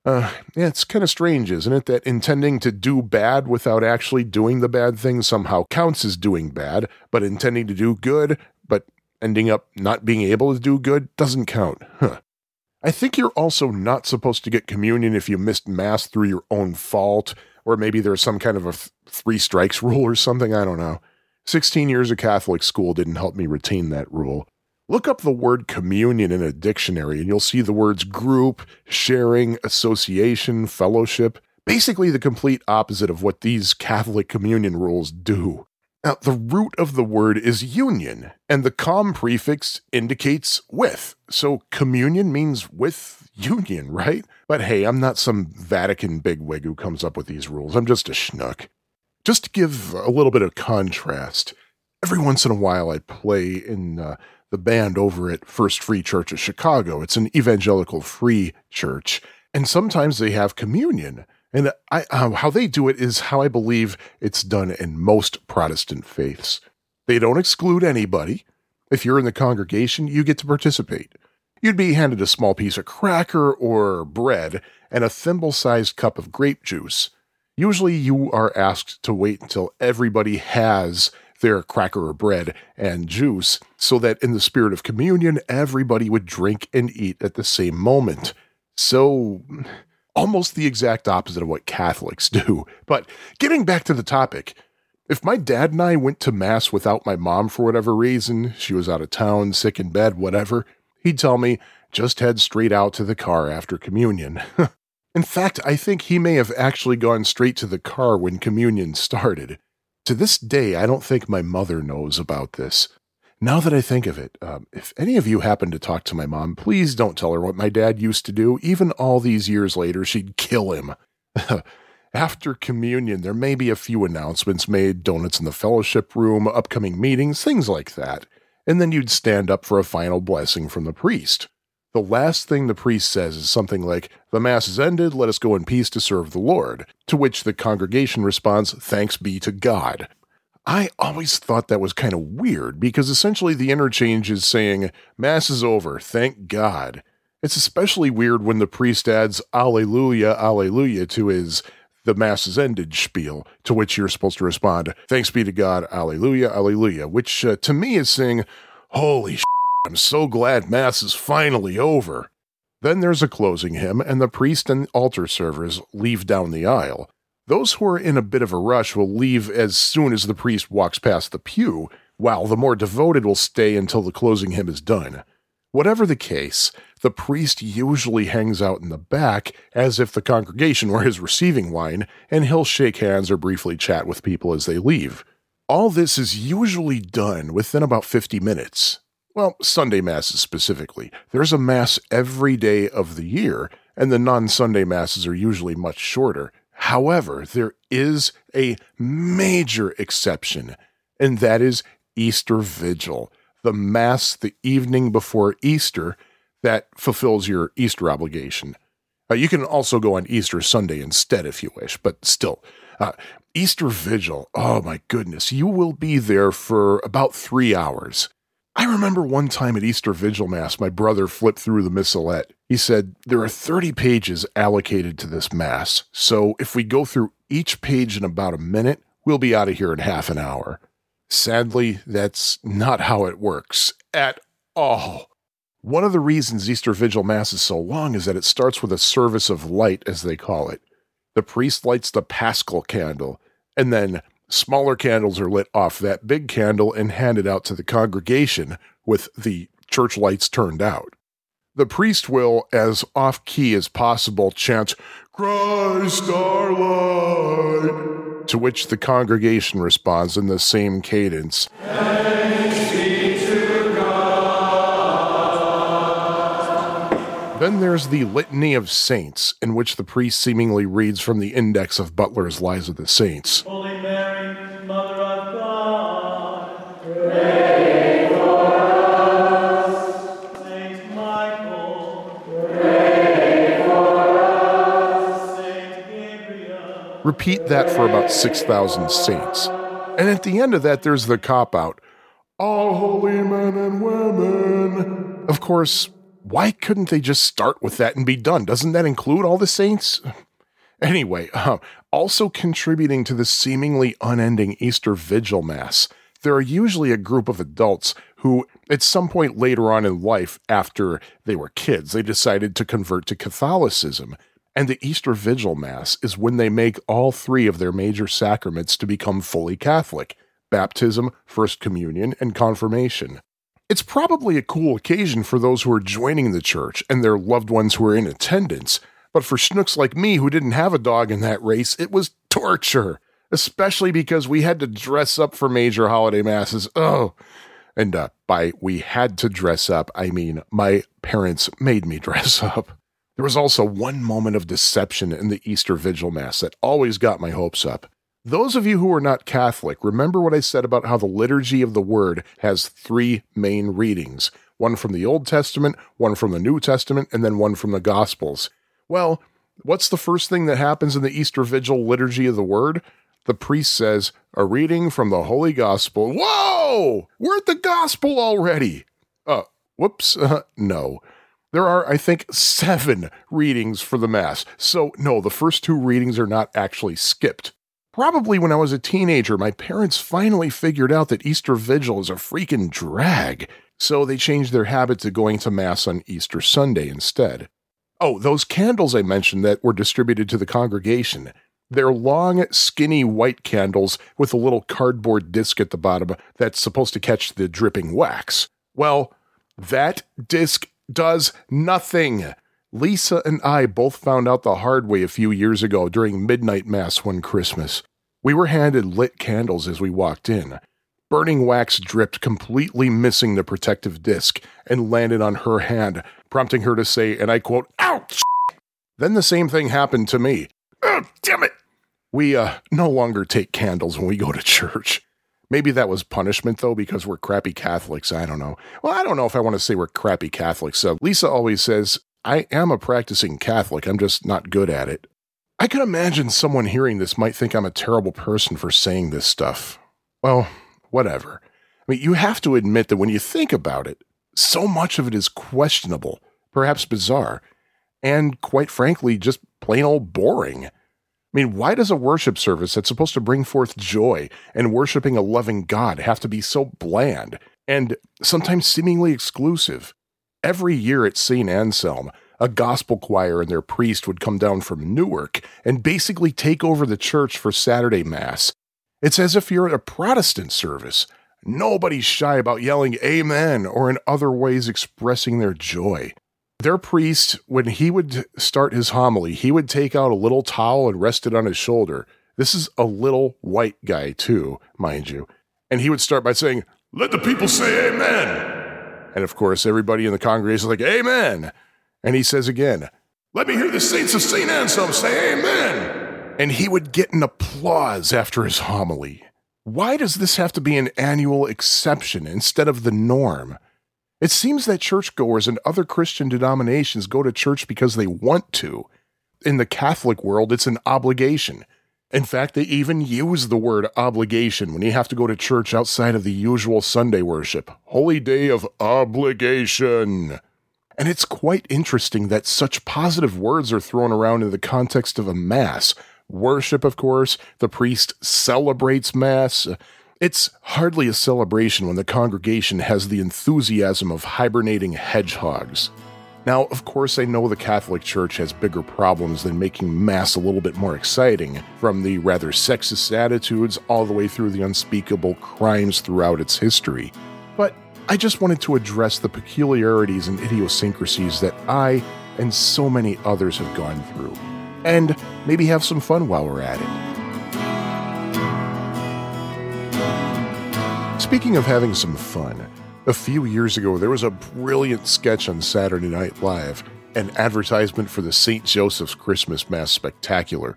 Uh, yeah, it's kind of strange, isn't it, that intending to do bad without actually doing the bad thing somehow counts as doing bad, but intending to do good, but ending up not being able to do good doesn't count. Huh. I think you're also not supposed to get communion if you missed Mass through your own fault, or maybe there's some kind of a th- three strikes rule or something. I don't know. 16 years of Catholic school didn't help me retain that rule. Look up the word communion in a dictionary and you'll see the words group, sharing, association, fellowship. Basically, the complete opposite of what these Catholic communion rules do. Now, the root of the word is union, and the com prefix indicates with. So, communion means with union, right? But hey, I'm not some Vatican bigwig who comes up with these rules. I'm just a schnook. Just to give a little bit of contrast, every once in a while I play in uh, the band over at First Free Church of Chicago. It's an evangelical free church, and sometimes they have communion. And I, um, how they do it is how I believe it's done in most Protestant faiths. They don't exclude anybody. If you're in the congregation, you get to participate. You'd be handed a small piece of cracker or bread and a thimble sized cup of grape juice. Usually, you are asked to wait until everybody has their cracker or bread and juice so that in the spirit of communion, everybody would drink and eat at the same moment. So, almost the exact opposite of what Catholics do. But getting back to the topic, if my dad and I went to Mass without my mom for whatever reason, she was out of town, sick in bed, whatever, he'd tell me, just head straight out to the car after communion. in fact, I think he may have actually gone straight to the car when communion started. To this day, I don't think my mother knows about this. Now that I think of it, um, if any of you happen to talk to my mom, please don't tell her what my dad used to do. Even all these years later, she'd kill him. After communion, there may be a few announcements made donuts in the fellowship room, upcoming meetings, things like that. And then you'd stand up for a final blessing from the priest. The last thing the priest says is something like, The Mass is ended, let us go in peace to serve the Lord. To which the congregation responds, Thanks be to God. I always thought that was kind of weird because essentially the interchange is saying, Mass is over, thank God. It's especially weird when the priest adds Alleluia, Alleluia to his the Mass is ended spiel, to which you're supposed to respond, Thanks be to God, Alleluia, Alleluia, which uh, to me is saying, Holy sh! I'm so glad Mass is finally over. Then there's a closing hymn, and the priest and altar servers leave down the aisle. Those who are in a bit of a rush will leave as soon as the priest walks past the pew, while the more devoted will stay until the closing hymn is done. Whatever the case, the priest usually hangs out in the back as if the congregation were his receiving line, and he'll shake hands or briefly chat with people as they leave. All this is usually done within about 50 minutes. Well, Sunday Masses specifically. There's a Mass every day of the year, and the non Sunday Masses are usually much shorter, However, there is a major exception, and that is Easter Vigil, the Mass the evening before Easter that fulfills your Easter obligation. Uh, you can also go on Easter Sunday instead if you wish, but still, uh, Easter Vigil, oh my goodness, you will be there for about three hours. I remember one time at Easter Vigil Mass, my brother flipped through the missalette. He said, There are 30 pages allocated to this Mass, so if we go through each page in about a minute, we'll be out of here in half an hour. Sadly, that's not how it works at all. One of the reasons Easter Vigil Mass is so long is that it starts with a service of light, as they call it. The priest lights the paschal candle, and then Smaller candles are lit off that big candle and handed out to the congregation with the church lights turned out. The priest will, as off key as possible, chant, Christ our light, to which the congregation responds in the same cadence. Then there's the Litany of Saints, in which the priest seemingly reads from the index of Butler's Lives of the Saints. Holy Repeat that for about 6,000 saints. And at the end of that, there's the cop out All holy men and women. Of course, why couldn't they just start with that and be done? Doesn't that include all the saints? Anyway, uh, also contributing to the seemingly unending Easter Vigil Mass, there are usually a group of adults who, at some point later on in life, after they were kids, they decided to convert to Catholicism. And the Easter Vigil Mass is when they make all three of their major sacraments to become fully Catholic baptism, First Communion, and confirmation. It's probably a cool occasion for those who are joining the church and their loved ones who are in attendance, but for schnooks like me who didn't have a dog in that race, it was torture, especially because we had to dress up for major holiday masses. Oh, and uh, by we had to dress up, I mean my parents made me dress up. There was also one moment of deception in the Easter Vigil Mass that always got my hopes up. Those of you who are not Catholic, remember what I said about how the Liturgy of the Word has three main readings one from the Old Testament, one from the New Testament, and then one from the Gospels. Well, what's the first thing that happens in the Easter Vigil Liturgy of the Word? The priest says, A reading from the Holy Gospel. Whoa! We're at the Gospel already! Uh, whoops, uh, no. There are, I think, seven readings for the Mass. So, no, the first two readings are not actually skipped. Probably when I was a teenager, my parents finally figured out that Easter Vigil is a freaking drag, so they changed their habit to going to Mass on Easter Sunday instead. Oh, those candles I mentioned that were distributed to the congregation. They're long, skinny white candles with a little cardboard disc at the bottom that's supposed to catch the dripping wax. Well, that disc does nothing. Lisa and I both found out the hard way a few years ago during midnight mass one Christmas. We were handed lit candles as we walked in. Burning wax dripped, completely missing the protective disc, and landed on her hand, prompting her to say, and I quote, Ouch! Then the same thing happened to me. Oh, damn it! We uh, no longer take candles when we go to church. Maybe that was punishment, though, because we're crappy Catholics. I don't know. Well, I don't know if I want to say we're crappy Catholics. So Lisa always says, I am a practicing Catholic. I'm just not good at it. I can imagine someone hearing this might think I'm a terrible person for saying this stuff. Well, whatever. I mean, you have to admit that when you think about it, so much of it is questionable, perhaps bizarre, and quite frankly, just plain old boring. I mean, why does a worship service that's supposed to bring forth joy and worshiping a loving God have to be so bland and sometimes seemingly exclusive? Every year at St. Anselm, a gospel choir and their priest would come down from Newark and basically take over the church for Saturday Mass. It's as if you're at a Protestant service. Nobody's shy about yelling Amen or in other ways expressing their joy. Their priest, when he would start his homily, he would take out a little towel and rest it on his shoulder. This is a little white guy, too, mind you. And he would start by saying, Let the people say amen. And of course, everybody in the congregation is like, Amen. And he says again, Let me hear the saints of St. Anselm say amen. And he would get an applause after his homily. Why does this have to be an annual exception instead of the norm? It seems that churchgoers and other Christian denominations go to church because they want to. In the Catholic world, it's an obligation. In fact, they even use the word obligation when you have to go to church outside of the usual Sunday worship. Holy day of obligation. And it's quite interesting that such positive words are thrown around in the context of a Mass. Worship, of course, the priest celebrates Mass. It's hardly a celebration when the congregation has the enthusiasm of hibernating hedgehogs. Now, of course, I know the Catholic Church has bigger problems than making Mass a little bit more exciting, from the rather sexist attitudes all the way through the unspeakable crimes throughout its history. But I just wanted to address the peculiarities and idiosyncrasies that I and so many others have gone through, and maybe have some fun while we're at it. Speaking of having some fun, a few years ago there was a brilliant sketch on Saturday Night Live, an advertisement for the St. Joseph's Christmas Mass Spectacular.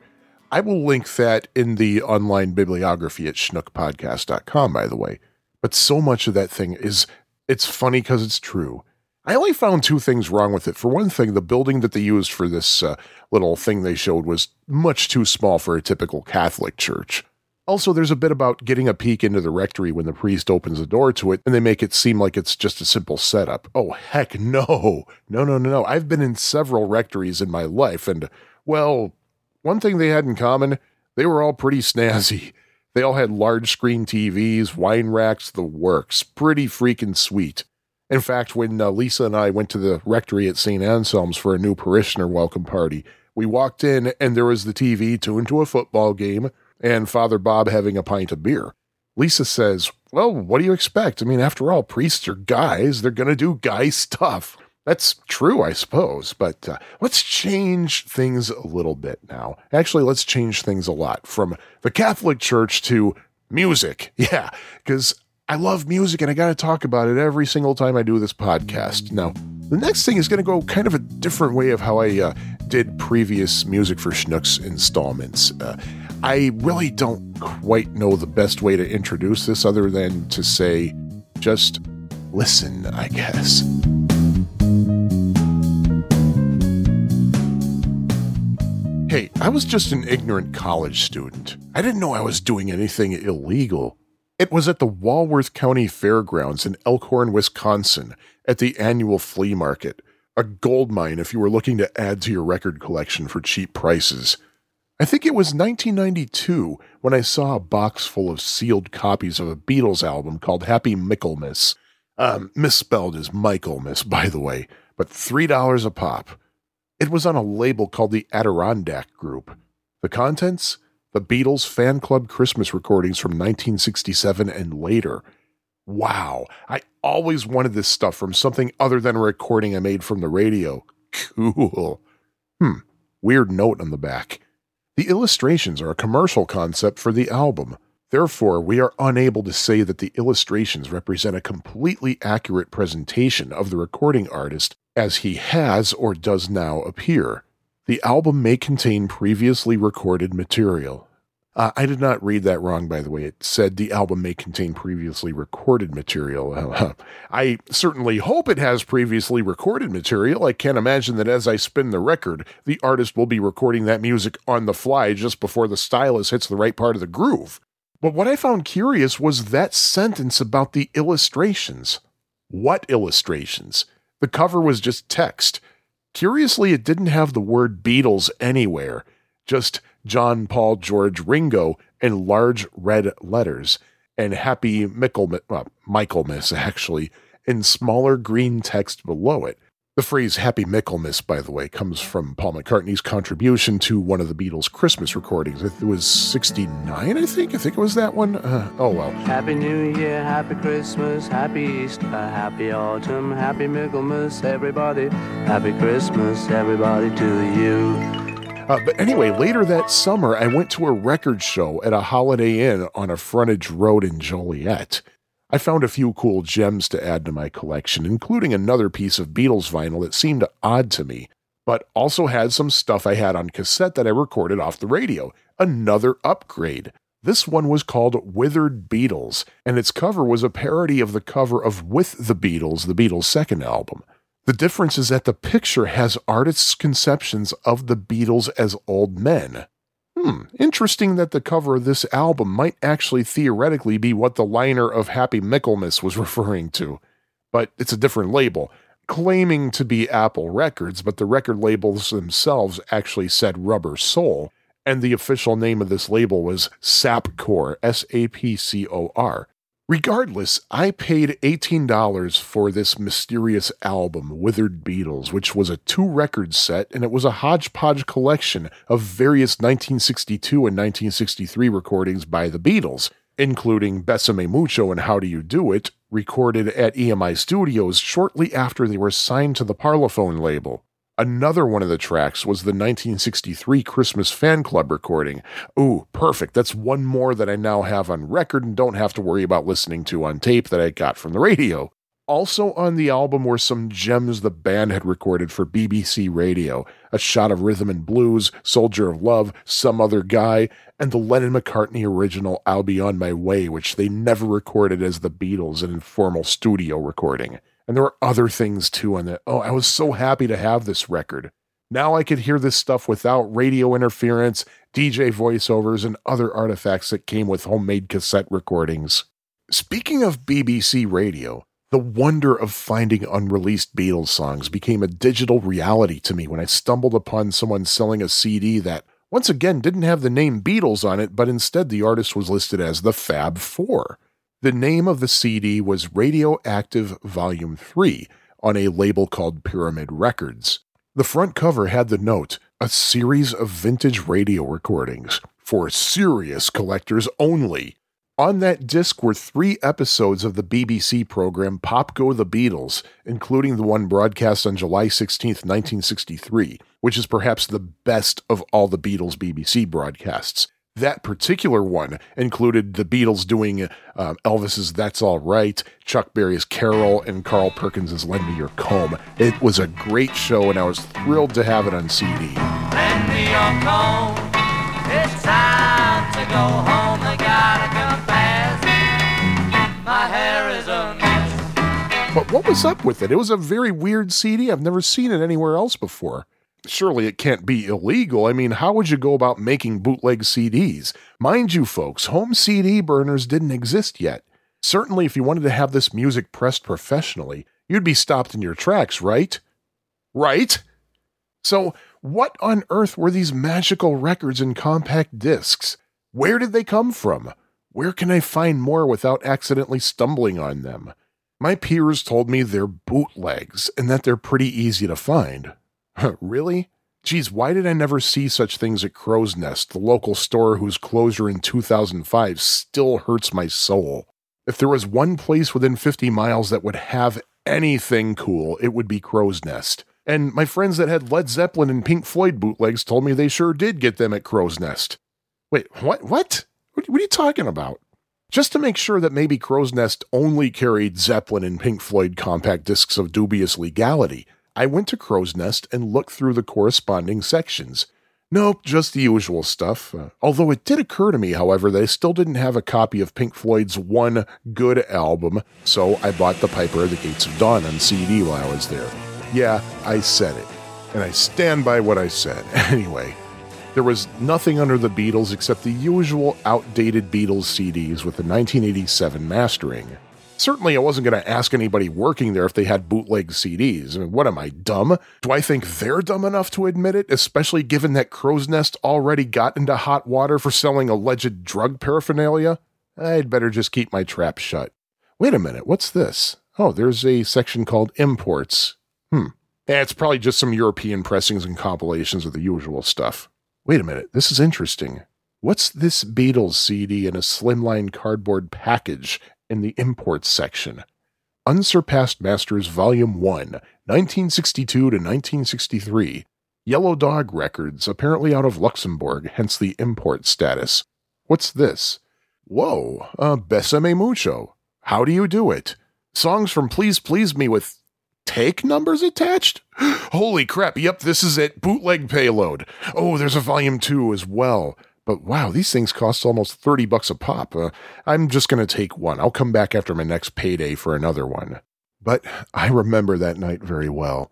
I will link that in the online bibliography at schnookpodcast.com, by the way. But so much of that thing is, it's funny because it's true. I only found two things wrong with it. For one thing, the building that they used for this uh, little thing they showed was much too small for a typical Catholic church. Also, there's a bit about getting a peek into the rectory when the priest opens the door to it, and they make it seem like it's just a simple setup. Oh, heck no. No, no, no, no. I've been in several rectories in my life, and, well, one thing they had in common, they were all pretty snazzy. They all had large screen TVs, wine racks, the works. Pretty freaking sweet. In fact, when uh, Lisa and I went to the rectory at St. Anselm's for a new parishioner welcome party, We walked in, and there was the TV tuned to a football game and Father Bob having a pint of beer. Lisa says, Well, what do you expect? I mean, after all, priests are guys. They're going to do guy stuff. That's true, I suppose, but uh, let's change things a little bit now. Actually, let's change things a lot from the Catholic Church to music. Yeah, because I love music and I got to talk about it every single time I do this podcast. Now, the next thing is going to go kind of a different way of how I uh, did previous Music for Schnooks installments. Uh, I really don't quite know the best way to introduce this other than to say, just listen, I guess. Hey, I was just an ignorant college student. I didn't know I was doing anything illegal. It was at the Walworth County Fairgrounds in Elkhorn, Wisconsin, at the annual flea market, a gold mine if you were looking to add to your record collection for cheap prices. I think it was 1992 when I saw a box full of sealed copies of a Beatles album called Happy Michaelmas. Um, misspelled as Michaelmas, by the way, but $3 a pop. It was on a label called the Adirondack Group. The contents? The Beatles fan club Christmas recordings from 1967 and later. Wow, I always wanted this stuff from something other than a recording I made from the radio. Cool. Hmm, weird note on the back. The illustrations are a commercial concept for the album. Therefore, we are unable to say that the illustrations represent a completely accurate presentation of the recording artist as he has or does now appear. The album may contain previously recorded material. Uh, I did not read that wrong, by the way. It said the album may contain previously recorded material. I certainly hope it has previously recorded material. I can't imagine that as I spin the record, the artist will be recording that music on the fly just before the stylus hits the right part of the groove. But what I found curious was that sentence about the illustrations. What illustrations? The cover was just text. Curiously, it didn't have the word Beatles anywhere, just John, Paul, George, Ringo in large red letters, and Happy Michaelmas, well, Michaelmas actually, in smaller green text below it. The phrase Happy Michaelmas, by the way, comes from Paul McCartney's contribution to one of the Beatles' Christmas recordings. It was 69, I think. I think it was that one. Uh, oh, well. Happy New Year, Happy Christmas, Happy Easter, Happy Autumn, Happy Michaelmas, everybody. Happy Christmas, everybody, to you. Uh, but anyway, later that summer, I went to a record show at a Holiday Inn on a frontage road in Joliet. I found a few cool gems to add to my collection, including another piece of Beatles vinyl that seemed odd to me, but also had some stuff I had on cassette that I recorded off the radio. Another upgrade. This one was called Withered Beatles, and its cover was a parody of the cover of With the Beatles, the Beatles' second album. The difference is that the picture has artists' conceptions of the Beatles as old men. Hmm, interesting that the cover of this album might actually theoretically be what the liner of Happy Michaelmas was referring to. But it's a different label, claiming to be Apple Records, but the record labels themselves actually said Rubber Soul, and the official name of this label was Sapcor, S A P C O R. Regardless, I paid $18 for this mysterious album, Withered Beatles, which was a two record set and it was a hodgepodge collection of various 1962 and 1963 recordings by the Beatles, including Besame Mucho and How Do You Do It, recorded at EMI Studios shortly after they were signed to the Parlophone label. Another one of the tracks was the 1963 Christmas Fan Club recording. Ooh, perfect. That's one more that I now have on record and don't have to worry about listening to on tape that I got from the radio. Also on the album were some gems the band had recorded for BBC Radio A Shot of Rhythm and Blues, Soldier of Love, Some Other Guy, and the Lennon McCartney original I'll Be On My Way, which they never recorded as the Beatles, an informal studio recording. And there were other things too on that. Oh, I was so happy to have this record. Now I could hear this stuff without radio interference, DJ voiceovers, and other artifacts that came with homemade cassette recordings. Speaking of BBC radio, the wonder of finding unreleased Beatles songs became a digital reality to me when I stumbled upon someone selling a CD that, once again, didn't have the name Beatles on it, but instead the artist was listed as the Fab Four. The name of the CD was Radioactive Volume 3 on a label called Pyramid Records. The front cover had the note a series of vintage radio recordings for serious collectors only. On that disc were three episodes of the BBC program Pop Go the Beatles, including the one broadcast on July 16, 1963, which is perhaps the best of all the Beatles BBC broadcasts. That particular one included the Beatles doing uh, Elvis's That's All Right, Chuck Berry's Carol, and Carl Perkins's Lend Me Your Comb. It was a great show, and I was thrilled to have it on CD. Lend me your comb. It's time to go home. I gotta confess, my hair is a mess. But what was up with it? It was a very weird CD. I've never seen it anywhere else before. Surely it can't be illegal. I mean, how would you go about making bootleg CDs? Mind you, folks, home CD burners didn't exist yet. Certainly, if you wanted to have this music pressed professionally, you'd be stopped in your tracks, right? Right? So, what on earth were these magical records and compact discs? Where did they come from? Where can I find more without accidentally stumbling on them? My peers told me they're bootlegs and that they're pretty easy to find. really? Geez, why did I never see such things at Crow's Nest, the local store whose closure in 2005 still hurts my soul? If there was one place within 50 miles that would have anything cool, it would be Crow's Nest. And my friends that had Led Zeppelin and Pink Floyd bootlegs told me they sure did get them at Crow's Nest. Wait, what? What? What are you talking about? Just to make sure that maybe Crow's Nest only carried Zeppelin and Pink Floyd compact discs of dubious legality, I went to Crow's Nest and looked through the corresponding sections. Nope, just the usual stuff. Uh, although it did occur to me, however, that I still didn't have a copy of Pink Floyd's one good album, so I bought The Piper at the Gates of Dawn on CD while I was there. Yeah, I said it. And I stand by what I said. Anyway, there was nothing under the Beatles except the usual outdated Beatles CDs with the 1987 mastering. Certainly, I wasn't going to ask anybody working there if they had bootleg CDs. I mean, what am I, dumb? Do I think they're dumb enough to admit it, especially given that Crow's Nest already got into hot water for selling alleged drug paraphernalia? I'd better just keep my trap shut. Wait a minute, what's this? Oh, there's a section called Imports. Hmm. Eh, it's probably just some European pressings and compilations of the usual stuff. Wait a minute, this is interesting. What's this Beatles CD in a slimline cardboard package in the imports section? Unsurpassed Masters Volume 1, 1962 to 1963. Yellow Dog Records, apparently out of Luxembourg, hence the import status. What's this? Whoa, uh, Besame Mucho. How do you do it? Songs from Please Please Me with take numbers attached? Holy crap, yep, this is it. Bootleg payload. Oh, there's a volume 2 as well. But wow, these things cost almost 30 bucks a pop. Uh, I'm just going to take one. I'll come back after my next payday for another one. But I remember that night very well.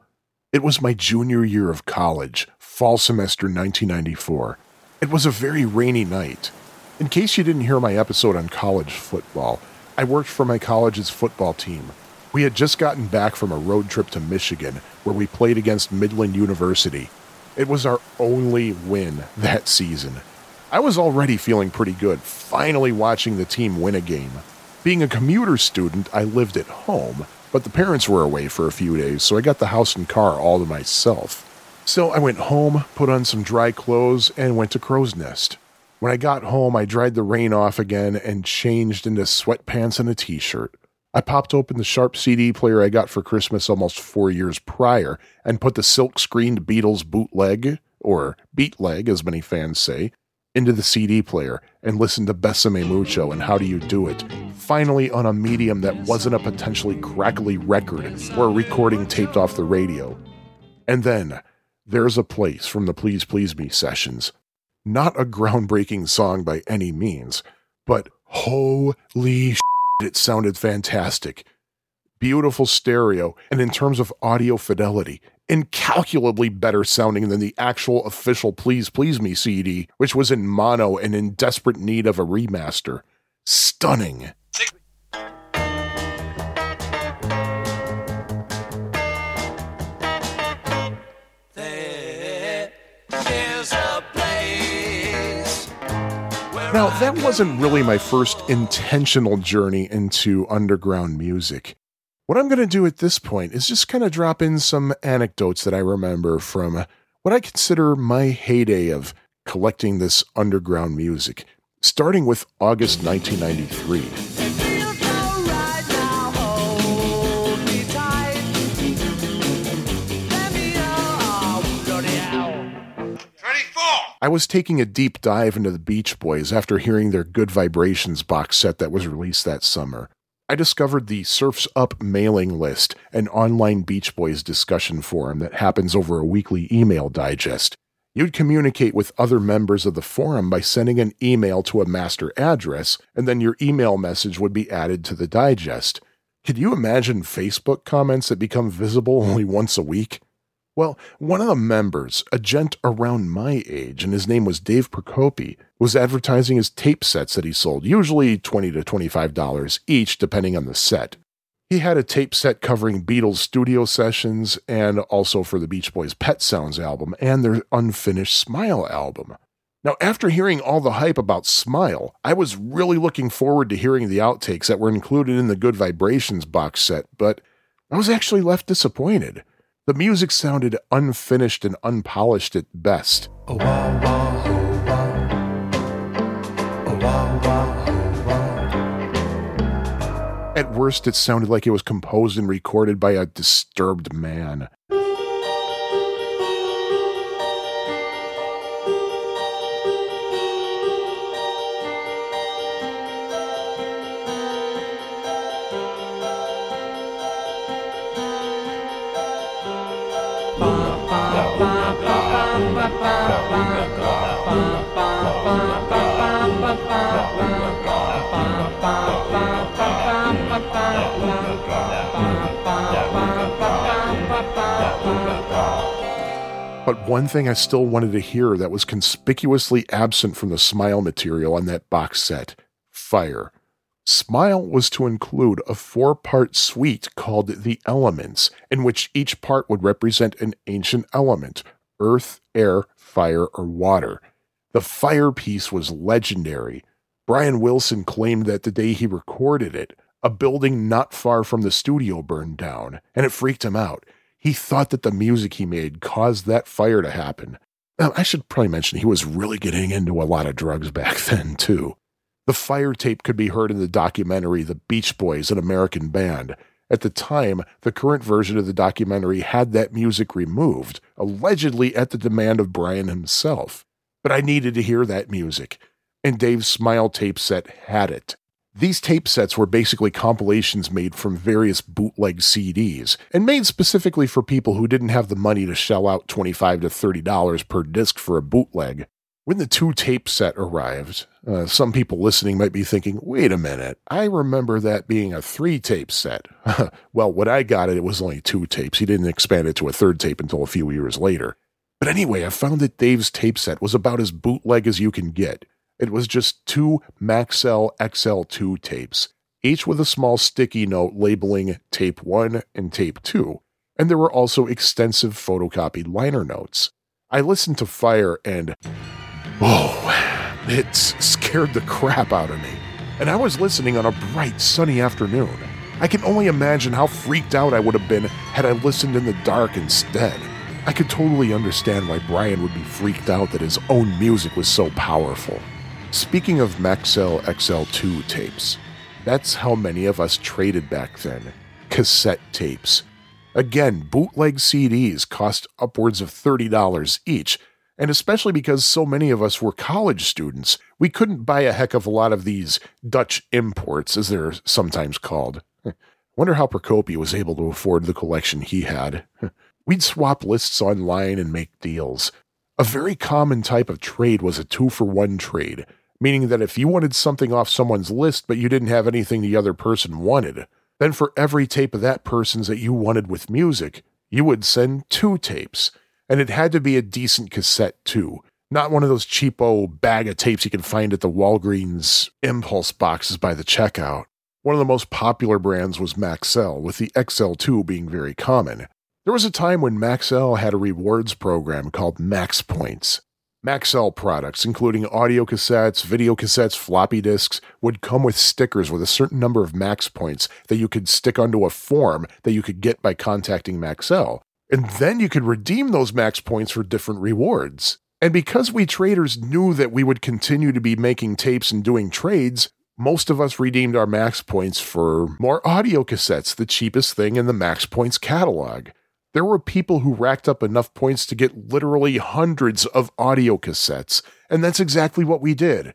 It was my junior year of college, fall semester 1994. It was a very rainy night. In case you didn't hear my episode on college football, I worked for my college's football team. We had just gotten back from a road trip to Michigan where we played against Midland University. It was our only win that season. I was already feeling pretty good, finally watching the team win a game. Being a commuter student, I lived at home, but the parents were away for a few days, so I got the house and car all to myself. So I went home, put on some dry clothes, and went to Crow's Nest. When I got home, I dried the rain off again and changed into sweatpants and a t shirt. I popped open the Sharp CD player I got for Christmas almost four years prior and put the silk screened Beatles bootleg, or beatleg as many fans say, into the CD player and listened to Besame Mucho and How Do You Do It, finally on a medium that wasn't a potentially crackly record or a recording taped off the radio. And then, There's a Place from the Please Please Me sessions. Not a groundbreaking song by any means, but holy shit, it sounded fantastic. Beautiful stereo, and in terms of audio fidelity, incalculably better sounding than the actual official Please Please Me CD, which was in mono and in desperate need of a remaster. Stunning. Now, that wasn't really my first intentional journey into underground music. What I'm going to do at this point is just kind of drop in some anecdotes that I remember from what I consider my heyday of collecting this underground music, starting with August 1993. I was taking a deep dive into the Beach Boys after hearing their Good Vibrations box set that was released that summer. I discovered the Surfs Up mailing list, an online Beach Boys discussion forum that happens over a weekly email digest. You'd communicate with other members of the forum by sending an email to a master address, and then your email message would be added to the digest. Could you imagine Facebook comments that become visible only once a week? Well, one of the members, a gent around my age, and his name was Dave Procopi, was advertising his tape sets that he sold, usually 20 to $25 each, depending on the set. He had a tape set covering Beatles studio sessions and also for the Beach Boys' Pet Sounds album and their unfinished Smile album. Now, after hearing all the hype about Smile, I was really looking forward to hearing the outtakes that were included in the Good Vibrations box set, but I was actually left disappointed. The music sounded unfinished and unpolished at best. At worst, it sounded like it was composed and recorded by a disturbed man. But one thing I still wanted to hear that was conspicuously absent from the Smile material on that box set fire. Smile was to include a four part suite called The Elements, in which each part would represent an ancient element earth, air, fire, or water. The fire piece was legendary. Brian Wilson claimed that the day he recorded it, a building not far from the studio burned down, and it freaked him out. He thought that the music he made caused that fire to happen. Now, I should probably mention he was really getting into a lot of drugs back then, too. The fire tape could be heard in the documentary The Beach Boys, an American band. At the time, the current version of the documentary had that music removed, allegedly at the demand of Brian himself. But I needed to hear that music, and Dave's Smile tape set had it. These tape sets were basically compilations made from various bootleg CDs, and made specifically for people who didn't have the money to shell out 25 to $30 per disc for a bootleg. When the two tape set arrived, uh, some people listening might be thinking, wait a minute, I remember that being a three tape set. well, when I got it, it was only two tapes. He didn't expand it to a third tape until a few years later. But anyway, I found that Dave's tape set was about as bootleg as you can get. It was just two Maxell XL2 tapes, each with a small sticky note labeling tape 1 and tape 2, and there were also extensive photocopied liner notes. I listened to Fire and. Oh, it scared the crap out of me. And I was listening on a bright, sunny afternoon. I can only imagine how freaked out I would have been had I listened in the dark instead. I could totally understand why Brian would be freaked out that his own music was so powerful. Speaking of Maxell XL2 tapes, that's how many of us traded back then cassette tapes. Again, bootleg CDs cost upwards of $30 each, and especially because so many of us were college students, we couldn't buy a heck of a lot of these Dutch imports, as they're sometimes called. Wonder how Procopi was able to afford the collection he had. We'd swap lists online and make deals. A very common type of trade was a two for one trade, meaning that if you wanted something off someone's list but you didn't have anything the other person wanted, then for every tape of that person's that you wanted with music, you would send two tapes. And it had to be a decent cassette, too. Not one of those cheapo bag of tapes you can find at the Walgreens impulse boxes by the checkout. One of the most popular brands was Maxell, with the XL2 being very common. There was a time when Maxell had a rewards program called Max Points. Maxell products, including audio cassettes, video cassettes, floppy disks, would come with stickers with a certain number of max points that you could stick onto a form that you could get by contacting Maxell. And then you could redeem those max points for different rewards. And because we traders knew that we would continue to be making tapes and doing trades, most of us redeemed our max points for more audio cassettes, the cheapest thing in the max points catalog. There were people who racked up enough points to get literally hundreds of audio cassettes, and that's exactly what we did.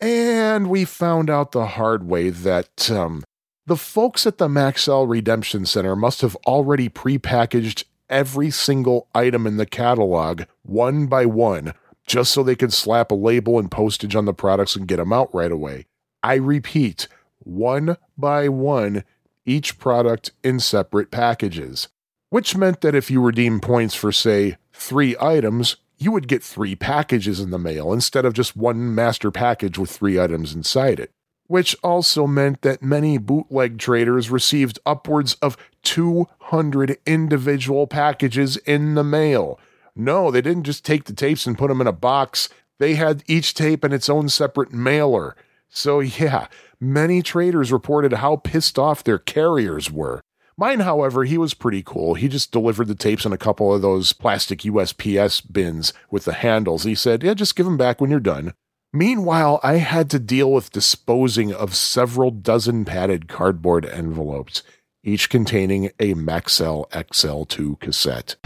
And we found out the hard way that um, the folks at the Maxell Redemption Center must have already prepackaged every single item in the catalog one by one, just so they could slap a label and postage on the products and get them out right away. I repeat, one by one, each product in separate packages, which meant that if you redeem points for, say, three items, you would get three packages in the mail instead of just one master package with three items inside it. Which also meant that many bootleg traders received upwards of 200 individual packages in the mail. No, they didn't just take the tapes and put them in a box, they had each tape in its own separate mailer. So, yeah, many traders reported how pissed off their carriers were. Mine, however, he was pretty cool. He just delivered the tapes in a couple of those plastic USPS bins with the handles. He said, Yeah, just give them back when you're done. Meanwhile, I had to deal with disposing of several dozen padded cardboard envelopes, each containing a Maxell XL2 cassette.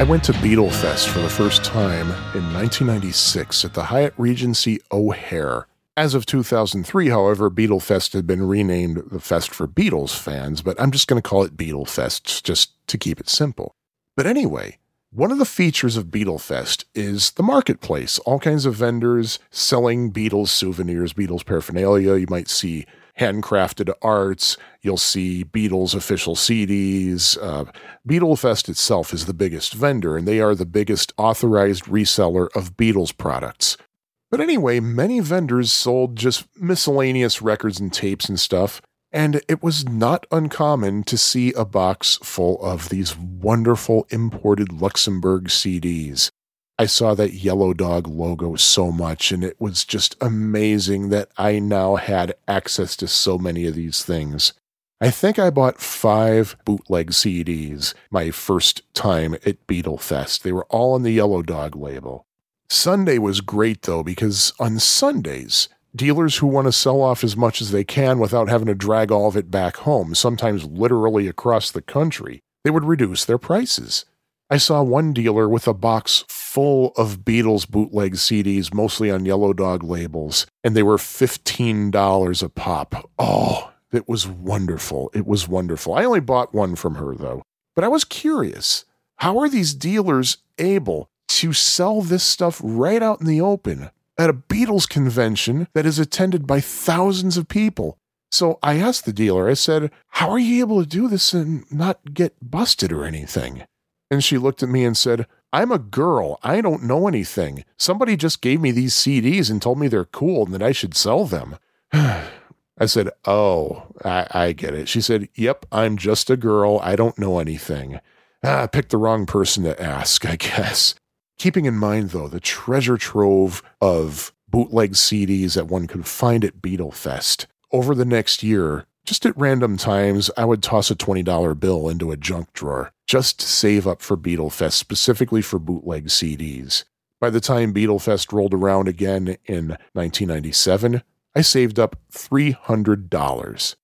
I went to Beatlefest for the first time in 1996 at the Hyatt Regency O'Hare. As of 2003, however, Beatlefest had been renamed the Fest for Beatles fans, but I'm just going to call it Beatlefest just to keep it simple. But anyway, one of the features of Beatlefest is the marketplace. All kinds of vendors selling Beatles souvenirs, Beatles paraphernalia. You might see handcrafted arts. You'll see Beatles official CDs. Uh, Beatlefest itself is the biggest vendor, and they are the biggest authorized reseller of Beatles products. But anyway, many vendors sold just miscellaneous records and tapes and stuff, and it was not uncommon to see a box full of these wonderful imported Luxembourg CDs. I saw that Yellow Dog logo so much, and it was just amazing that I now had access to so many of these things. I think I bought five bootleg CDs my first time at Beatlefest. They were all on the Yellow Dog label. Sunday was great though, because on Sundays, dealers who want to sell off as much as they can without having to drag all of it back home, sometimes literally across the country, they would reduce their prices. I saw one dealer with a box full of Beatles bootleg CDs, mostly on Yellow Dog labels, and they were $15 a pop. Oh, it was wonderful. It was wonderful. I only bought one from her, though. But I was curious how are these dealers able to sell this stuff right out in the open at a Beatles convention that is attended by thousands of people? So I asked the dealer, I said, How are you able to do this and not get busted or anything? And she looked at me and said, I'm a girl. I don't know anything. Somebody just gave me these CDs and told me they're cool and that I should sell them. I said, Oh, I, I, get it. She said, Yep, I'm just a girl. I don't know anything. Ah, I picked the wrong person to ask, I guess. Keeping in mind, though, the treasure trove of bootleg CDs that one could find at Beatlefest. Over the next year, just at random times, I would toss a $20 bill into a junk drawer just save up for Beatlefest, specifically for bootleg CDs. By the time Beatlefest rolled around again in 1997, I saved up $300.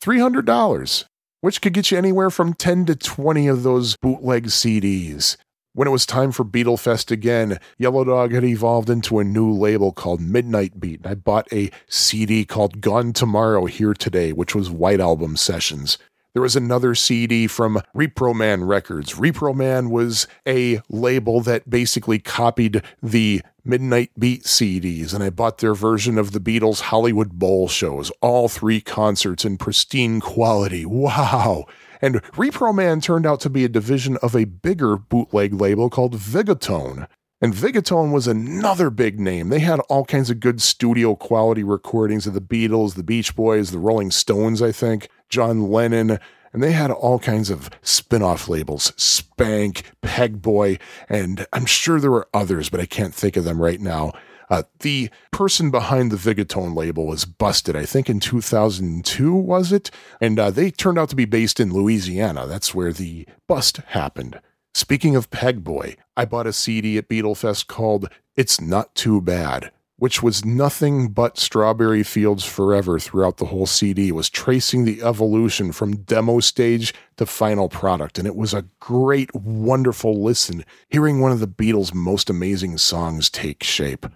$300, which could get you anywhere from 10 to 20 of those bootleg CDs. When it was time for Beatlefest again, Yellow Dog had evolved into a new label called Midnight Beat. and I bought a CD called Gone Tomorrow Here Today, which was White Album Sessions. There was another CD from Reproman Records. Reproman was a label that basically copied the Midnight Beat CDs, and I bought their version of the Beatles Hollywood Bowl shows, all three concerts in pristine quality. Wow! And Reproman turned out to be a division of a bigger bootleg label called Vigotone. And Vigotone was another big name. They had all kinds of good studio quality recordings of the Beatles, the Beach Boys, the Rolling Stones, I think, John Lennon, and they had all kinds of spin off labels Spank, Pegboy, and I'm sure there were others, but I can't think of them right now. Uh, the person behind the Vigotone label was busted, I think in 2002, was it? And uh, they turned out to be based in Louisiana. That's where the bust happened. Speaking of Pegboy, I bought a CD at Beatlefest called It's Not Too Bad which was nothing but Strawberry Fields Forever throughout the whole CD, was tracing the evolution from demo stage to final product. And it was a great, wonderful listen, hearing one of the Beatles' most amazing songs take shape.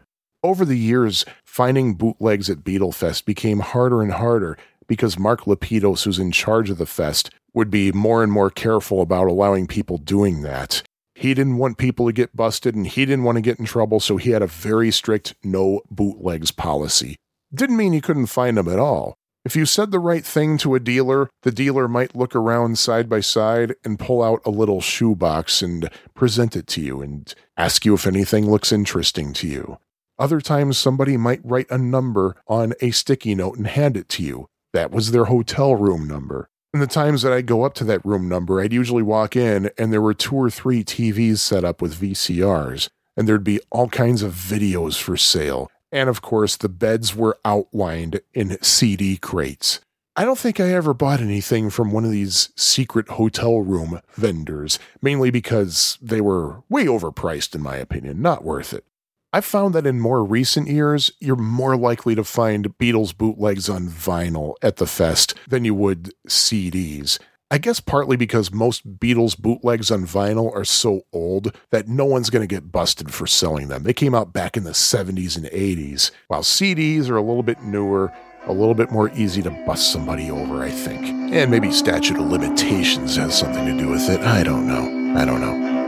Over the years, finding bootlegs at Beatlefest became harder and harder because Mark Lapidos, who's in charge of the fest, would be more and more careful about allowing people doing that. He didn't want people to get busted and he didn't want to get in trouble, so he had a very strict no bootlegs policy. Didn't mean you couldn't find them at all. If you said the right thing to a dealer, the dealer might look around side by side and pull out a little shoebox and present it to you and ask you if anything looks interesting to you. Other times, somebody might write a number on a sticky note and hand it to you. That was their hotel room number. And the times that I'd go up to that room number, I'd usually walk in and there were two or three TVs set up with VCRs, and there'd be all kinds of videos for sale. And of course, the beds were outlined in CD crates. I don't think I ever bought anything from one of these secret hotel room vendors, mainly because they were way overpriced, in my opinion, not worth it. I've found that in more recent years, you're more likely to find Beatles bootlegs on vinyl at the fest than you would CDs. I guess partly because most Beatles bootlegs on vinyl are so old that no one's going to get busted for selling them. They came out back in the 70s and 80s, while CDs are a little bit newer, a little bit more easy to bust somebody over, I think. And maybe statute of limitations has something to do with it. I don't know. I don't know.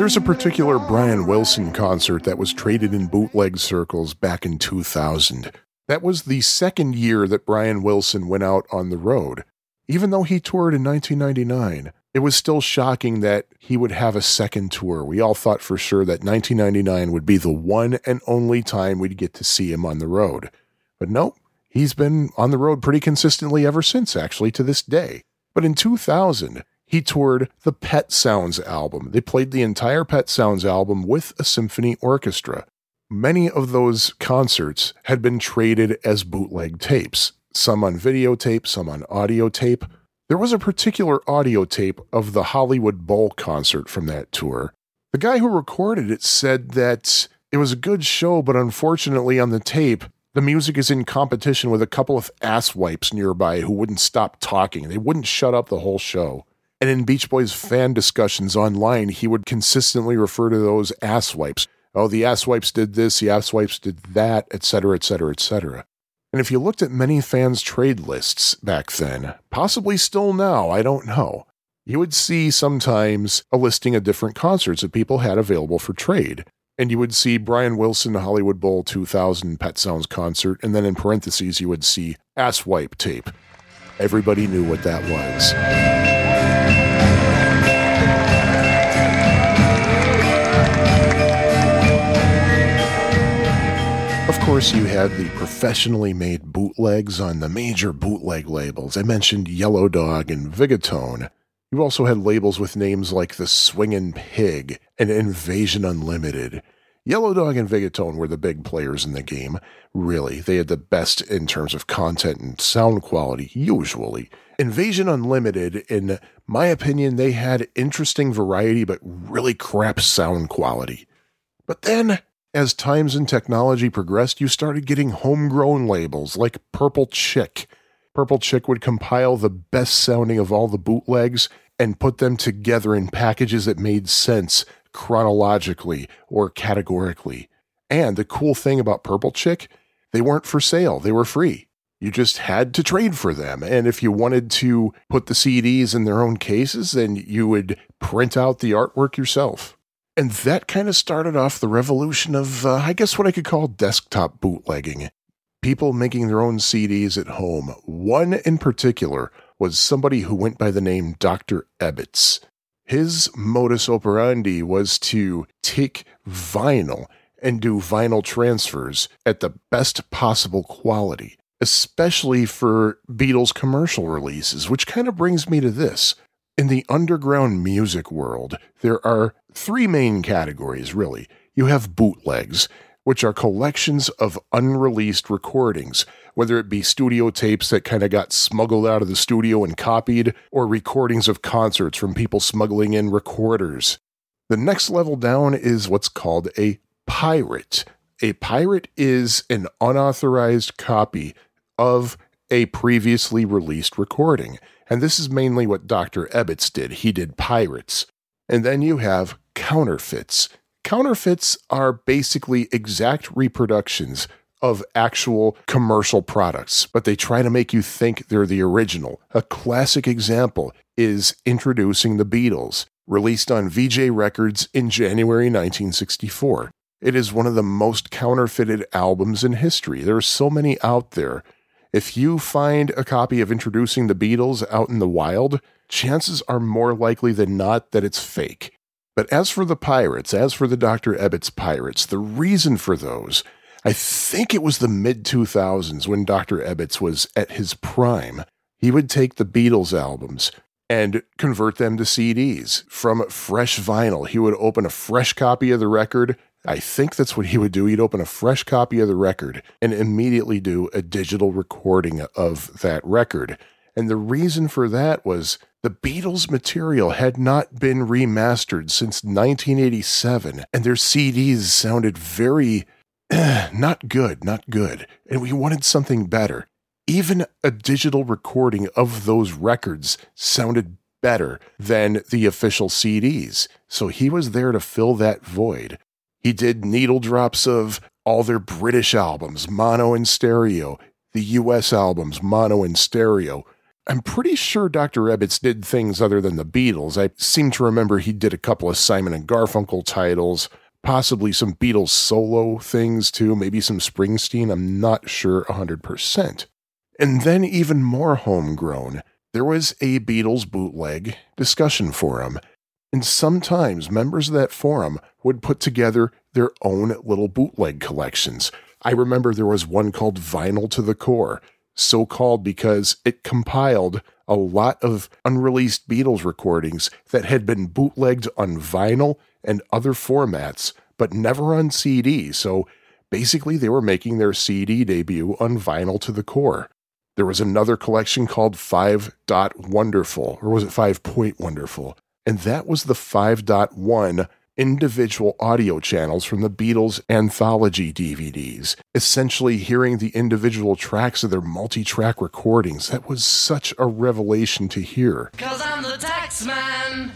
There's a particular Brian Wilson concert that was traded in bootleg circles back in 2000. That was the second year that Brian Wilson went out on the road. Even though he toured in 1999, it was still shocking that he would have a second tour. We all thought for sure that 1999 would be the one and only time we'd get to see him on the road. But nope, he's been on the road pretty consistently ever since, actually, to this day. But in 2000, he toured the Pet Sounds album. They played the entire Pet Sounds album with a symphony orchestra. Many of those concerts had been traded as bootleg tapes, some on videotape, some on audio tape. There was a particular audio tape of the Hollywood Bowl concert from that tour. The guy who recorded it said that it was a good show, but unfortunately on the tape, the music is in competition with a couple of ass wipes nearby who wouldn't stop talking. They wouldn't shut up the whole show. And in Beach Boys fan discussions online, he would consistently refer to those ass wipes. Oh, the ass wipes did this, the ass wipes did that, etc., etc., etc. And if you looked at many fans' trade lists back then, possibly still now, I don't know, you would see sometimes a listing of different concerts that people had available for trade. And you would see Brian Wilson Hollywood Bowl 2000 Pet Sounds concert, and then in parentheses, you would see Ass Wipe tape. Everybody knew what that was. Of course, you had the professionally made bootlegs on the major bootleg labels. I mentioned Yellow Dog and Vigotone. You also had labels with names like The Swingin' Pig and Invasion Unlimited. Yellow Dog and Vigotone were the big players in the game. Really, they had the best in terms of content and sound quality, usually. Invasion Unlimited, in my opinion, they had interesting variety but really crap sound quality. But then, as times and technology progressed, you started getting homegrown labels like Purple Chick. Purple Chick would compile the best sounding of all the bootlegs and put them together in packages that made sense chronologically or categorically. And the cool thing about Purple Chick, they weren't for sale, they were free. You just had to trade for them. And if you wanted to put the CDs in their own cases, then you would print out the artwork yourself. And that kind of started off the revolution of, uh, I guess, what I could call desktop bootlegging. People making their own CDs at home. One in particular was somebody who went by the name Dr. Ebbetts. His modus operandi was to take vinyl and do vinyl transfers at the best possible quality. especially for Beatles commercial releases, which kind of brings me to this. In the underground music world, there are three main categories, really. You have bootlegs, which are collections of unreleased recordings, whether it be studio tapes that kind of got smuggled out of the studio and copied, or recordings of concerts from people smuggling in recorders. The next level down is what's called a pirate. A pirate is an unauthorized copy of a previously released recording. And this is mainly what Dr. Ebbetts did. He did pirates. And then you have counterfeits. Counterfeits are basically exact reproductions of actual commercial products, but they try to make you think they're the original. A classic example is Introducing the Beatles, released on Vee-Jay Records in January 1964. It is one of the most counterfeited albums in history. There are so many out there. If you find a copy of Introducing the Beatles out in the wild, chances are more likely than not that it's fake. But as for the pirates, as for the Dr. Ebbetts pirates, the reason for those, I think it was the mid 2000s when Dr. Ebbetts was at his prime. He would take the Beatles albums and convert them to CDs from fresh vinyl. He would open a fresh copy of the record. I think that's what he would do. He'd open a fresh copy of the record and immediately do a digital recording of that record. And the reason for that was the Beatles material had not been remastered since 1987, and their CDs sounded very not good, not good. And we wanted something better. Even a digital recording of those records sounded better than the official CDs. So he was there to fill that void. He did needle drops of all their British albums, mono and stereo, the US albums, mono and stereo. I'm pretty sure Dr. Ebbetts did things other than the Beatles. I seem to remember he did a couple of Simon and Garfunkel titles, possibly some Beatles solo things too, maybe some Springsteen. I'm not sure 100%. And then, even more homegrown, there was a Beatles bootleg discussion forum. And sometimes members of that forum would put together their own little bootleg collections. I remember there was one called Vinyl to the Core, so called because it compiled a lot of unreleased Beatles recordings that had been bootlegged on vinyl and other formats, but never on CD. So basically, they were making their CD debut on Vinyl to the Core. There was another collection called 5 Dot Wonderful, or was it 5 Point Wonderful? And that was the 5.1 individual audio channels from the Beatles anthology DVDs, essentially hearing the individual tracks of their multi track recordings. That was such a revelation to hear. Cause I'm the tax man.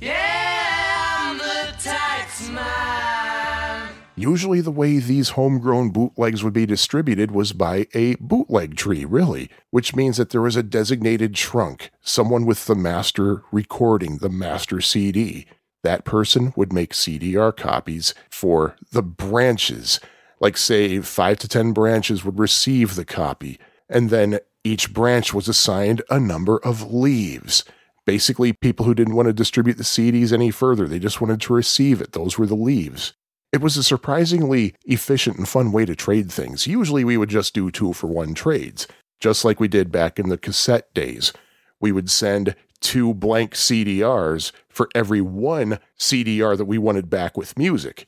Yeah, I'm the tax man. Usually, the way these homegrown bootlegs would be distributed was by a bootleg tree, really, which means that there was a designated trunk, someone with the master recording, the master CD. That person would make CDR copies for the branches. Like, say, five to 10 branches would receive the copy, and then each branch was assigned a number of leaves. Basically, people who didn't want to distribute the CDs any further, they just wanted to receive it. Those were the leaves. It was a surprisingly efficient and fun way to trade things. Usually we would just do two for one trades, just like we did back in the cassette days. We would send two blank CDRs for every one CDR that we wanted back with music.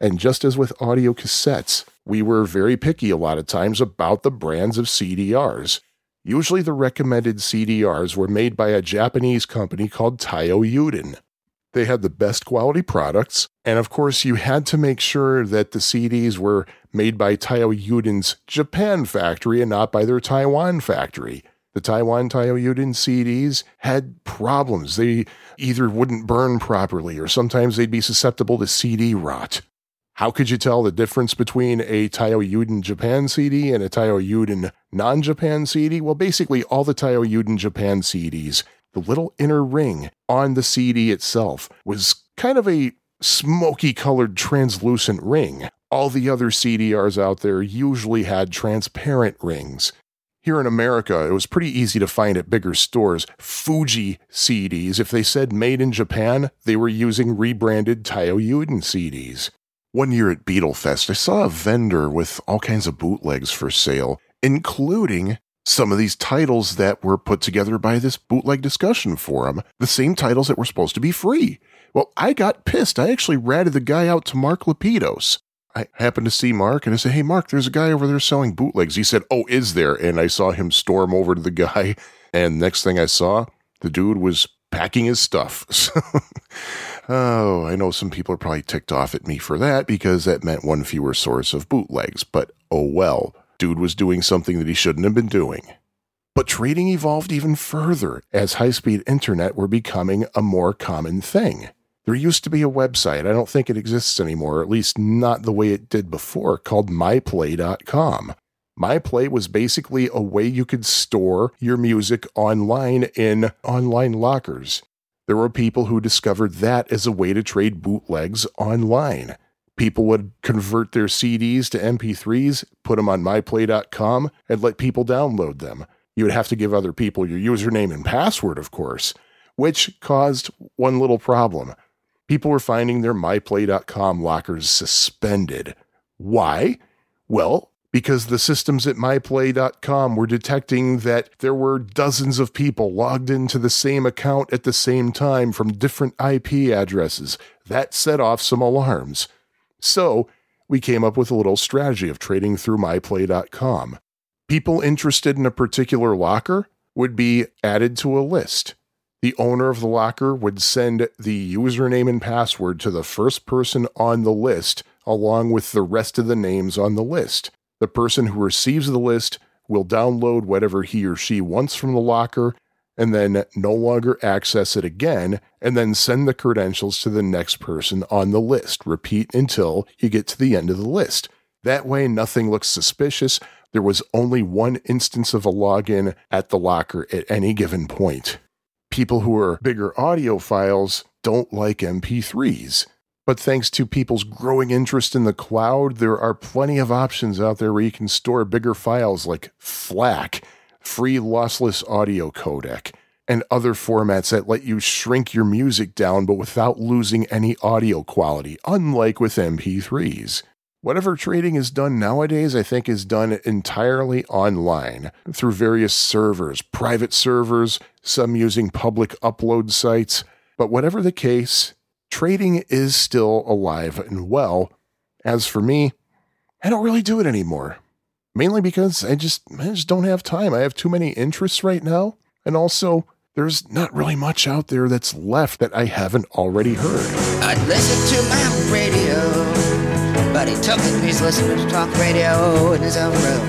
And just as with audio cassettes, we were very picky a lot of times about the brands of CDRs. Usually the recommended CDRs were made by a Japanese company called Taiyo Yuden. They had the best quality products, and of course, you had to make sure that the CDs were made by Taiyo Yuden's Japan factory and not by their Taiwan factory. The Taiwan Yuden CDs had problems. They either wouldn't burn properly or sometimes they'd be susceptible to CD rot. How could you tell the difference between a Taiyo Yuden Japan CD and a Taiyo Yuden non Japan CD? Well, basically, all the Taiyo Yuden Japan CDs, the little inner ring on the CD itself was kind of a smoky colored translucent ring. All the other CDRs out there usually had transparent rings. Here in America, it was pretty easy to find at bigger stores Fuji CDs. If they said made in Japan, they were using rebranded Yuden CDs. One year at Beatlefest, I saw a vendor with all kinds of bootlegs for sale, including some of these titles that were put together by this bootleg discussion forum, the same titles that were supposed to be free. Well, I got pissed. I actually ratted the guy out to Mark Lapidos. I happened to see Mark and I said, Hey, Mark, there's a guy over there selling bootlegs. He said, Oh, is there? And I saw him storm over to the guy. And next thing I saw, the dude was packing his stuff. So, oh, I know some people are probably ticked off at me for that because that meant one fewer source of bootlegs. But oh well, dude was doing something that he shouldn't have been doing. But trading evolved even further as high speed internet were becoming a more common thing. There used to be a website, I don't think it exists anymore, at least not the way it did before, called myplay.com. MyPlay was basically a way you could store your music online in online lockers. There were people who discovered that as a way to trade bootlegs online. People would convert their CDs to MP3s, put them on myplay.com, and let people download them. You would have to give other people your username and password, of course, which caused one little problem. People were finding their myplay.com lockers suspended. Why? Well, because the systems at myplay.com were detecting that there were dozens of people logged into the same account at the same time from different IP addresses. That set off some alarms. So, we came up with a little strategy of trading through myplay.com. People interested in a particular locker would be added to a list. The owner of the locker would send the username and password to the first person on the list, along with the rest of the names on the list. The person who receives the list will download whatever he or she wants from the locker and then no longer access it again, and then send the credentials to the next person on the list. Repeat until you get to the end of the list. That way, nothing looks suspicious. There was only one instance of a login at the locker at any given point. People who are bigger audiophiles don't like MP3s. But thanks to people's growing interest in the cloud, there are plenty of options out there where you can store bigger files like FLAC, free lossless audio codec, and other formats that let you shrink your music down but without losing any audio quality, unlike with MP3s. Whatever trading is done nowadays, I think, is done entirely online through various servers, private servers, some using public upload sites. But whatever the case, trading is still alive and well. As for me, I don't really do it anymore. Mainly because I just I just don't have time. I have too many interests right now, and also there's not really much out there that's left that I haven't already heard. I'd listen to my radio, took it. He's listening to talk radio in his own room.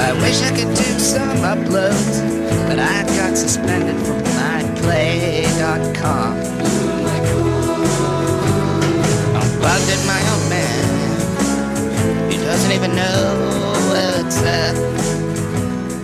I wish I could do some uploads, but I got suspended from. I'm bugged at my own man. He doesn't even know what's up.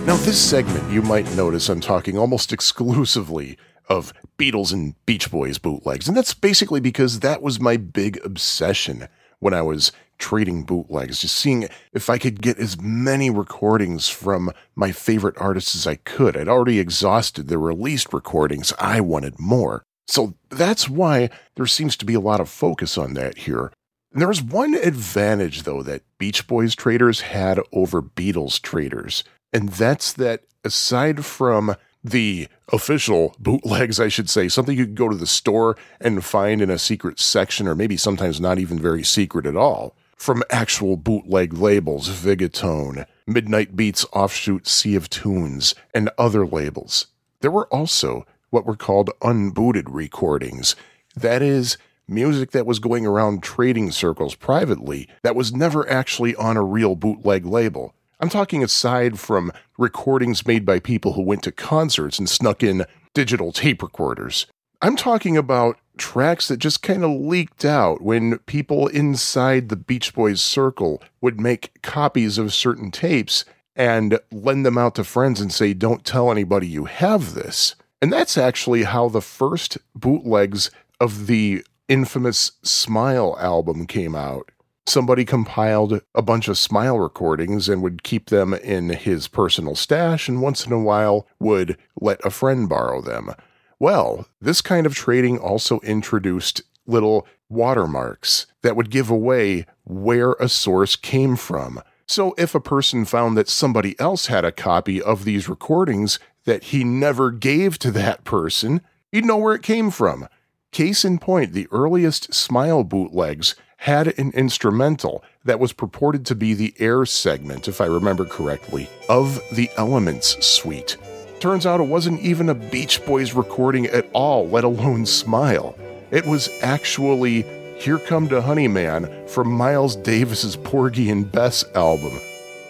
Now, this segment, you might notice I'm talking almost exclusively of Beatles and Beach Boys bootlegs. And that's basically because that was my big obsession when I was trading bootlegs, just seeing if I could get as many recordings from my favorite artists as I could. I'd already exhausted the released recordings, I wanted more. So that's why there seems to be a lot of focus on that here. And there was one advantage, though, that Beach Boys traders had over Beatles traders, and that's that aside from the official bootlegs, I should say, something you could go to the store and find in a secret section, or maybe sometimes not even very secret at all, from actual bootleg labels, Vigotone, Midnight Beats offshoot Sea of Tunes, and other labels. There were also what were called unbooted recordings. That is, music that was going around trading circles privately that was never actually on a real bootleg label. I'm talking aside from recordings made by people who went to concerts and snuck in digital tape recorders. I'm talking about tracks that just kind of leaked out when people inside the Beach Boys circle would make copies of certain tapes and lend them out to friends and say, Don't tell anybody you have this. And that's actually how the first bootlegs of the infamous Smile album came out. Somebody compiled a bunch of Smile recordings and would keep them in his personal stash, and once in a while would let a friend borrow them. Well, this kind of trading also introduced little watermarks that would give away where a source came from. So if a person found that somebody else had a copy of these recordings that he never gave to that person, he'd know where it came from. Case in point, the earliest Smile bootlegs had an instrumental that was purported to be the air segment, if I remember correctly, of the Elements suite. Turns out it wasn't even a Beach Boys recording at all, let alone Smile. It was actually Here Come de Honey Man from Miles Davis's Porgy and Bess album.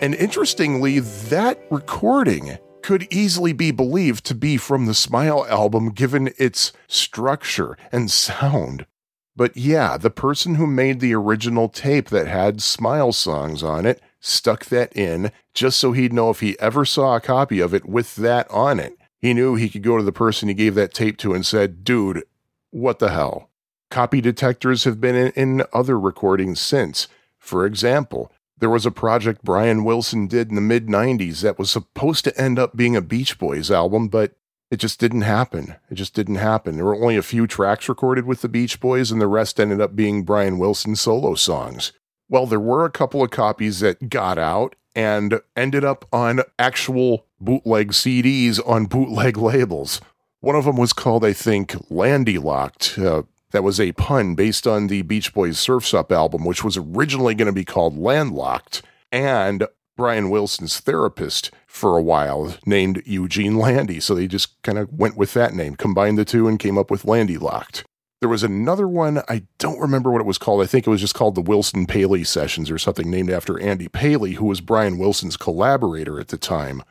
And interestingly, that recording could easily be believed to be from the Smile album given its structure and sound. But yeah, the person who made the original tape that had Smile songs on it stuck that in just so he'd know if he ever saw a copy of it with that on it. He knew he could go to the person he gave that tape to and said, Dude, what the hell? Copy detectors have been in, in other recordings since. For example, there was a project Brian Wilson did in the mid 90s that was supposed to end up being a Beach Boys album, but it just didn't happen. It just didn't happen. There were only a few tracks recorded with the Beach Boys, and the rest ended up being Brian Wilson solo songs. Well, there were a couple of copies that got out and ended up on actual bootleg CDs on bootleg labels. One of them was called, I think, Landy Locked. Uh, that was a pun based on the Beach Boys Surf's Up album, which was originally going to be called Landlocked. And Brian Wilson's therapist for a while named Eugene Landy. So they just kind of went with that name, combined the two, and came up with Landy Locked. There was another one, I don't remember what it was called. I think it was just called the Wilson Paley Sessions or something named after Andy Paley, who was Brian Wilson's collaborator at the time.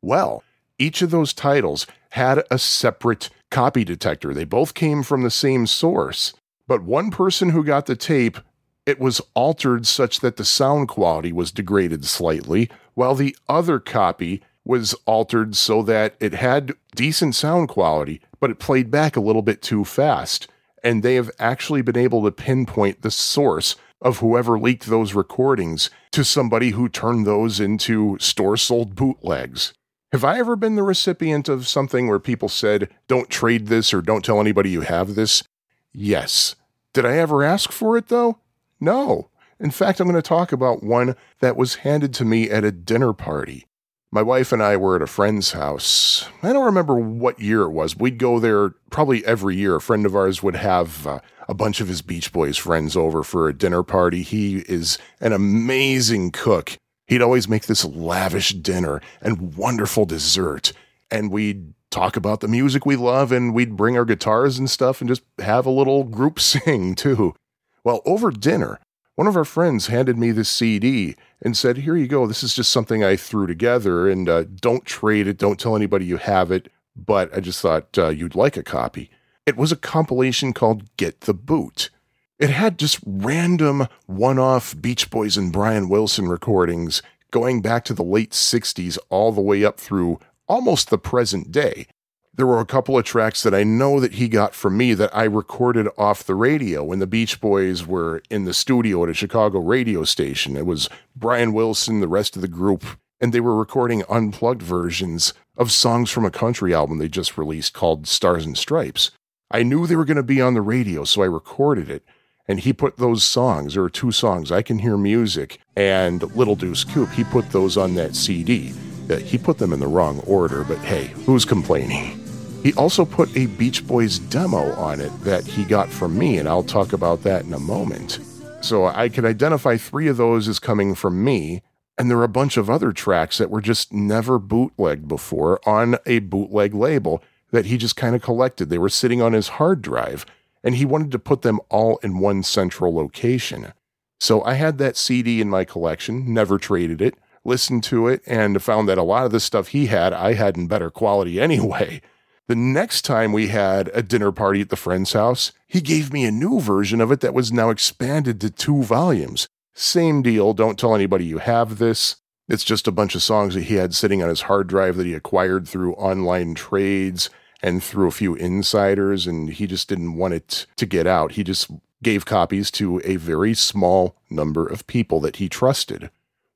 Well, each of those titles had a separate copy detector. They both came from the same source, but one person who got the tape, it was altered such that the sound quality was degraded slightly, while the other copy was altered so that it had decent sound quality, but it played back a little bit too fast. And they have actually been able to pinpoint the source of whoever leaked those recordings to somebody who turned those into store sold bootlegs. Have I ever been the recipient of something where people said, don't trade this or don't tell anybody you have this? Yes. Did I ever ask for it though? No. In fact, I'm going to talk about one that was handed to me at a dinner party. My wife and I were at a friend's house. I don't remember what year it was. We'd go there probably every year. A friend of ours would have uh, a bunch of his Beach Boys friends over for a dinner party. He is an amazing cook. He'd always make this lavish dinner and wonderful dessert. And we'd talk about the music we love and we'd bring our guitars and stuff and just have a little group sing too. Well, over dinner, one of our friends handed me this CD and said, Here you go. This is just something I threw together and uh, don't trade it. Don't tell anybody you have it. But I just thought uh, you'd like a copy. It was a compilation called Get the Boot. It had just random one off Beach Boys and Brian Wilson recordings going back to the late 60s all the way up through almost the present day. There were a couple of tracks that I know that he got from me that I recorded off the radio when the Beach Boys were in the studio at a Chicago radio station. It was Brian Wilson, the rest of the group, and they were recording unplugged versions of songs from a country album they just released called Stars and Stripes. I knew they were going to be on the radio, so I recorded it. And he put those songs, there are two songs, I Can Hear Music and Little Deuce Coupe, he put those on that CD. Uh, he put them in the wrong order, but hey, who's complaining? He also put a Beach Boys demo on it that he got from me, and I'll talk about that in a moment. So I can identify three of those as coming from me, and there are a bunch of other tracks that were just never bootlegged before on a bootleg label that he just kind of collected. They were sitting on his hard drive, and he wanted to put them all in one central location. So I had that CD in my collection, never traded it, listened to it, and found that a lot of the stuff he had, I had in better quality anyway. The next time we had a dinner party at the friend's house, he gave me a new version of it that was now expanded to two volumes. Same deal, don't tell anybody you have this. It's just a bunch of songs that he had sitting on his hard drive that he acquired through online trades and through a few insiders, and he just didn't want it to get out. He just gave copies to a very small number of people that he trusted.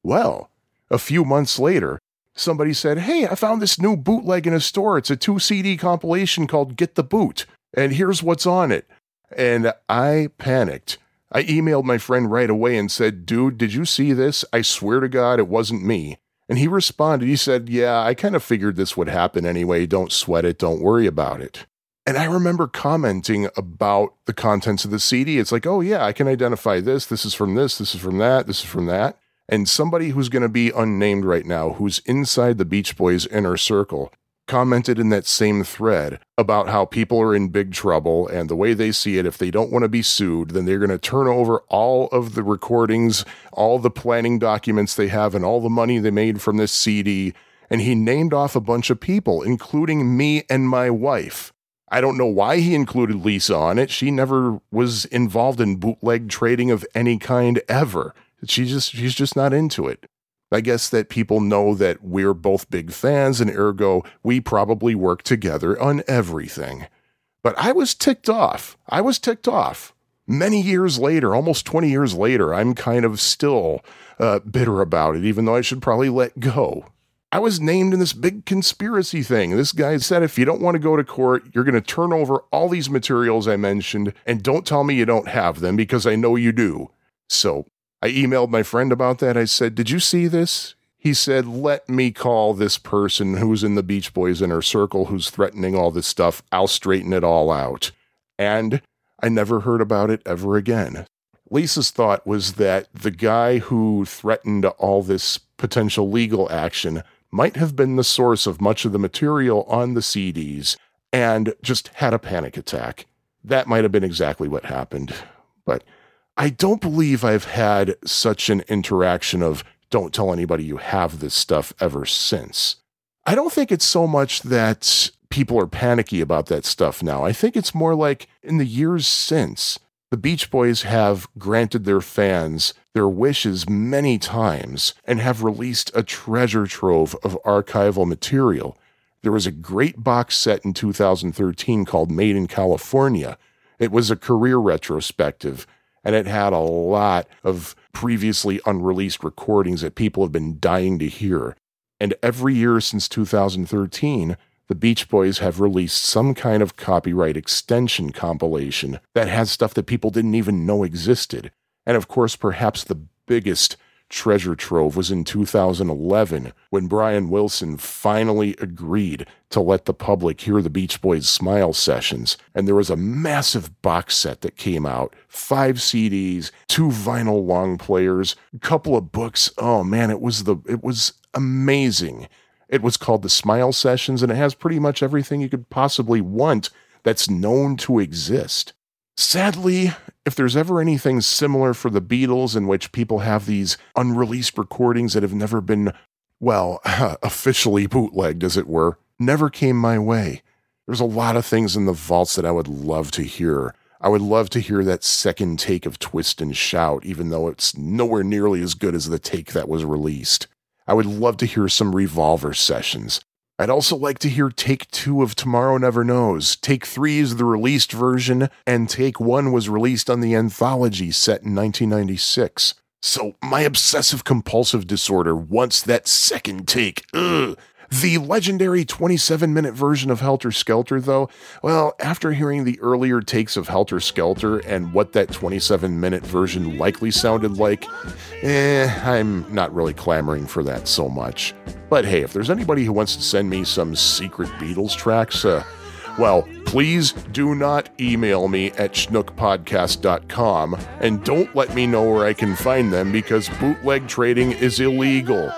Well, a few months later, somebody said, Hey, I found this new bootleg in a store. It's a two CD compilation called Get the Boot, and here's what's on it. And I panicked. I emailed my friend right away and said, Dude, did you see this? I swear to God, it wasn't me. And he responded, he said, Yeah, I kind of figured this would happen anyway. Don't sweat it. Don't worry about it. And I remember commenting about the contents of the CD. It's like, oh, yeah, I can identify this. This is from this. This is from that. This is from that. And somebody who's going to be unnamed right now, who's inside the Beach Boys inner circle, commented in that same thread about how people are in big trouble and the way they see it, if they don't want to be sued, then they're going to turn over all of the recordings, all the planning documents they have, and all the money they made from this CD. And he named off a bunch of people, including me and my wife. I don't know why he included Lisa on it. She never was involved in bootleg trading of any kind ever. She just she's just not into it. I guess that people know that we're both big fans and ergo we probably work together on everything. But I was ticked off. I was ticked off. Many years later, almost 20 years later, I'm kind of still uh, bitter about it, even though I should probably let go. I was named in this big conspiracy thing. This guy said if you don't want to go to court, you're going to turn over all these materials I mentioned and don't tell me you don't have them because I know you do. So I emailed my friend about that. I said, Did you see this? He said, Let me call this person who's in the Beach Boys inner circle who's threatening all this stuff. I'll straighten it all out. And I never heard about it ever again. Lisa's thought was that the guy who threatened all this potential legal action might have been the source of much of the material on the CDs and just had a panic attack. That might have been exactly what happened. But I don't believe I've had such an interaction of don't tell anybody you have this stuff ever since. I don't think it's so much that people are panicky about that stuff now. I think it's more like in the years since, the Beach Boys have granted their fans their wishes many times and have released a treasure trove of archival material. There was a great box set in 2013 called Made in California. It was a career retrospective, and it had a lot of previously unreleased recordings that people have been dying to hear. And every year since 2013, the Beach Boys have released some kind of copyright extension compilation that has stuff that people didn't even know existed. And of course, perhaps the biggest treasure trove was in 2011 when Brian Wilson finally agreed to let the public hear the Beach Boys Smile sessions. And there was a massive box set that came out five CDs, two vinyl long players, a couple of books. Oh man, it was the, it was amazing. It was called the Smile Sessions, and it has pretty much everything you could possibly want that's known to exist. Sadly, if there's ever anything similar for the Beatles in which people have these unreleased recordings that have never been, well, officially bootlegged, as it were, never came my way. There's a lot of things in the vaults that I would love to hear. I would love to hear that second take of Twist and Shout, even though it's nowhere nearly as good as the take that was released. I would love to hear some Revolver sessions. I'd also like to hear take two of Tomorrow Never Knows. Take three is the released version, and take one was released on the anthology set in 1996. So my obsessive compulsive disorder wants that second take. Ugh. The legendary 27 minute version of Helter Skelter, though, well, after hearing the earlier takes of Helter Skelter and what that 27 minute version likely sounded like, eh, I'm not really clamoring for that so much. But hey, if there's anybody who wants to send me some secret Beatles tracks, uh, well, please do not email me at schnookpodcast.com and don't let me know where I can find them because bootleg trading is illegal.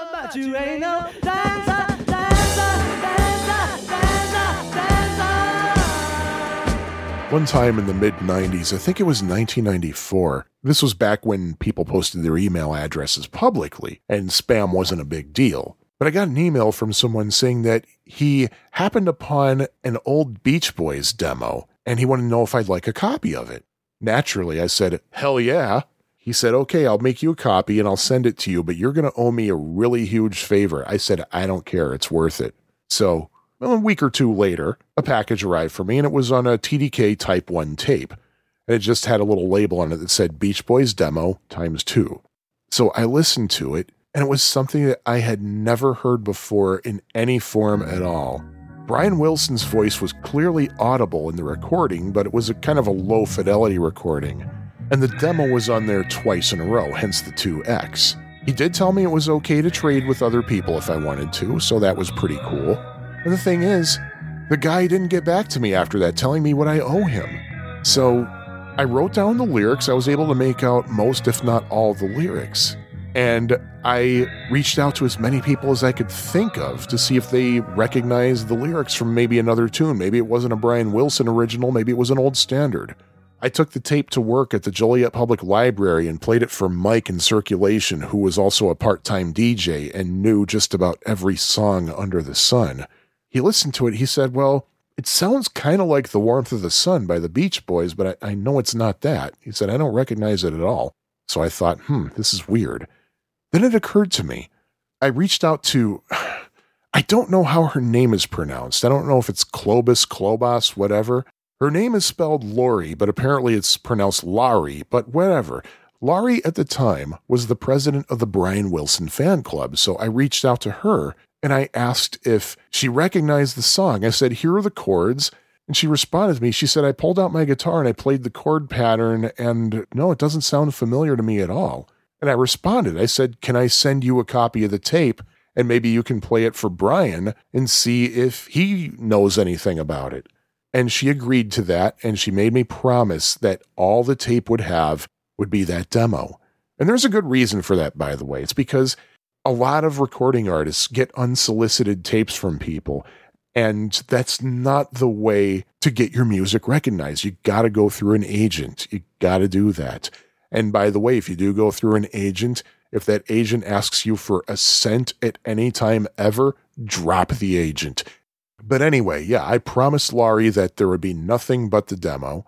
One time in the mid 90s, I think it was 1994, this was back when people posted their email addresses publicly and spam wasn't a big deal. But I got an email from someone saying that he happened upon an old Beach Boys demo and he wanted to know if I'd like a copy of it. Naturally, I said, Hell yeah. He said, Okay, I'll make you a copy and I'll send it to you, but you're going to owe me a really huge favor. I said, I don't care. It's worth it. So, a week or two later, a package arrived for me and it was on a TDK Type 1 tape. And it just had a little label on it that said Beach Boys Demo times two. So I listened to it and it was something that I had never heard before in any form at all. Brian Wilson's voice was clearly audible in the recording, but it was a kind of a low fidelity recording. And the demo was on there twice in a row, hence the 2X. He did tell me it was okay to trade with other people if I wanted to, so that was pretty cool. And the thing is, the guy didn't get back to me after that telling me what I owe him. So I wrote down the lyrics. I was able to make out most, if not all, the lyrics. And I reached out to as many people as I could think of to see if they recognized the lyrics from maybe another tune. Maybe it wasn't a Brian Wilson original, maybe it was an old standard. I took the tape to work at the Joliet Public Library and played it for Mike in circulation, who was also a part time DJ and knew just about every song under the sun. He listened to it. He said, Well, it sounds kind of like The Warmth of the Sun by the Beach Boys, but I, I know it's not that. He said, I don't recognize it at all. So I thought, hmm, this is weird. Then it occurred to me. I reached out to, I don't know how her name is pronounced. I don't know if it's Clobus, Clobos, whatever. Her name is spelled Lori, but apparently it's pronounced Laurie, but whatever. Laurie at the time was the president of the Brian Wilson fan club, so I reached out to her and I asked if she recognized the song. I said, Here are the chords. And she responded to me. She said, I pulled out my guitar and I played the chord pattern, and no, it doesn't sound familiar to me at all. And I responded, I said, Can I send you a copy of the tape? And maybe you can play it for Brian and see if he knows anything about it. And she agreed to that. And she made me promise that all the tape would have would be that demo. And there's a good reason for that, by the way. It's because a lot of recording artists get unsolicited tapes from people. And that's not the way to get your music recognized. You got to go through an agent. You got to do that. And by the way, if you do go through an agent, if that agent asks you for a cent at any time ever, drop the agent. But anyway, yeah, I promised Laurie that there would be nothing but the demo.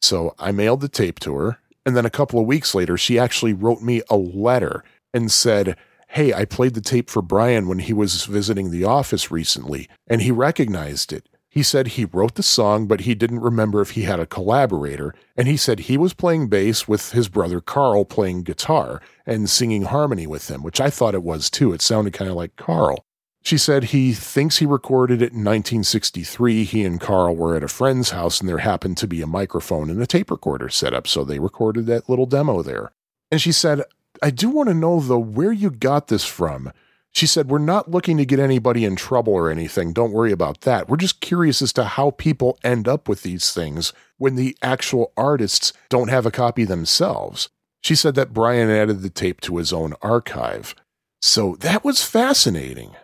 So I mailed the tape to her. And then a couple of weeks later, she actually wrote me a letter and said, Hey, I played the tape for Brian when he was visiting the office recently, and he recognized it. He said he wrote the song, but he didn't remember if he had a collaborator. And he said he was playing bass with his brother Carl playing guitar and singing harmony with him, which I thought it was too. It sounded kind of like Carl. She said he thinks he recorded it in 1963. He and Carl were at a friend's house and there happened to be a microphone and a tape recorder set up, so they recorded that little demo there. And she said, I do want to know though where you got this from. She said, We're not looking to get anybody in trouble or anything. Don't worry about that. We're just curious as to how people end up with these things when the actual artists don't have a copy themselves. She said that Brian added the tape to his own archive. So that was fascinating.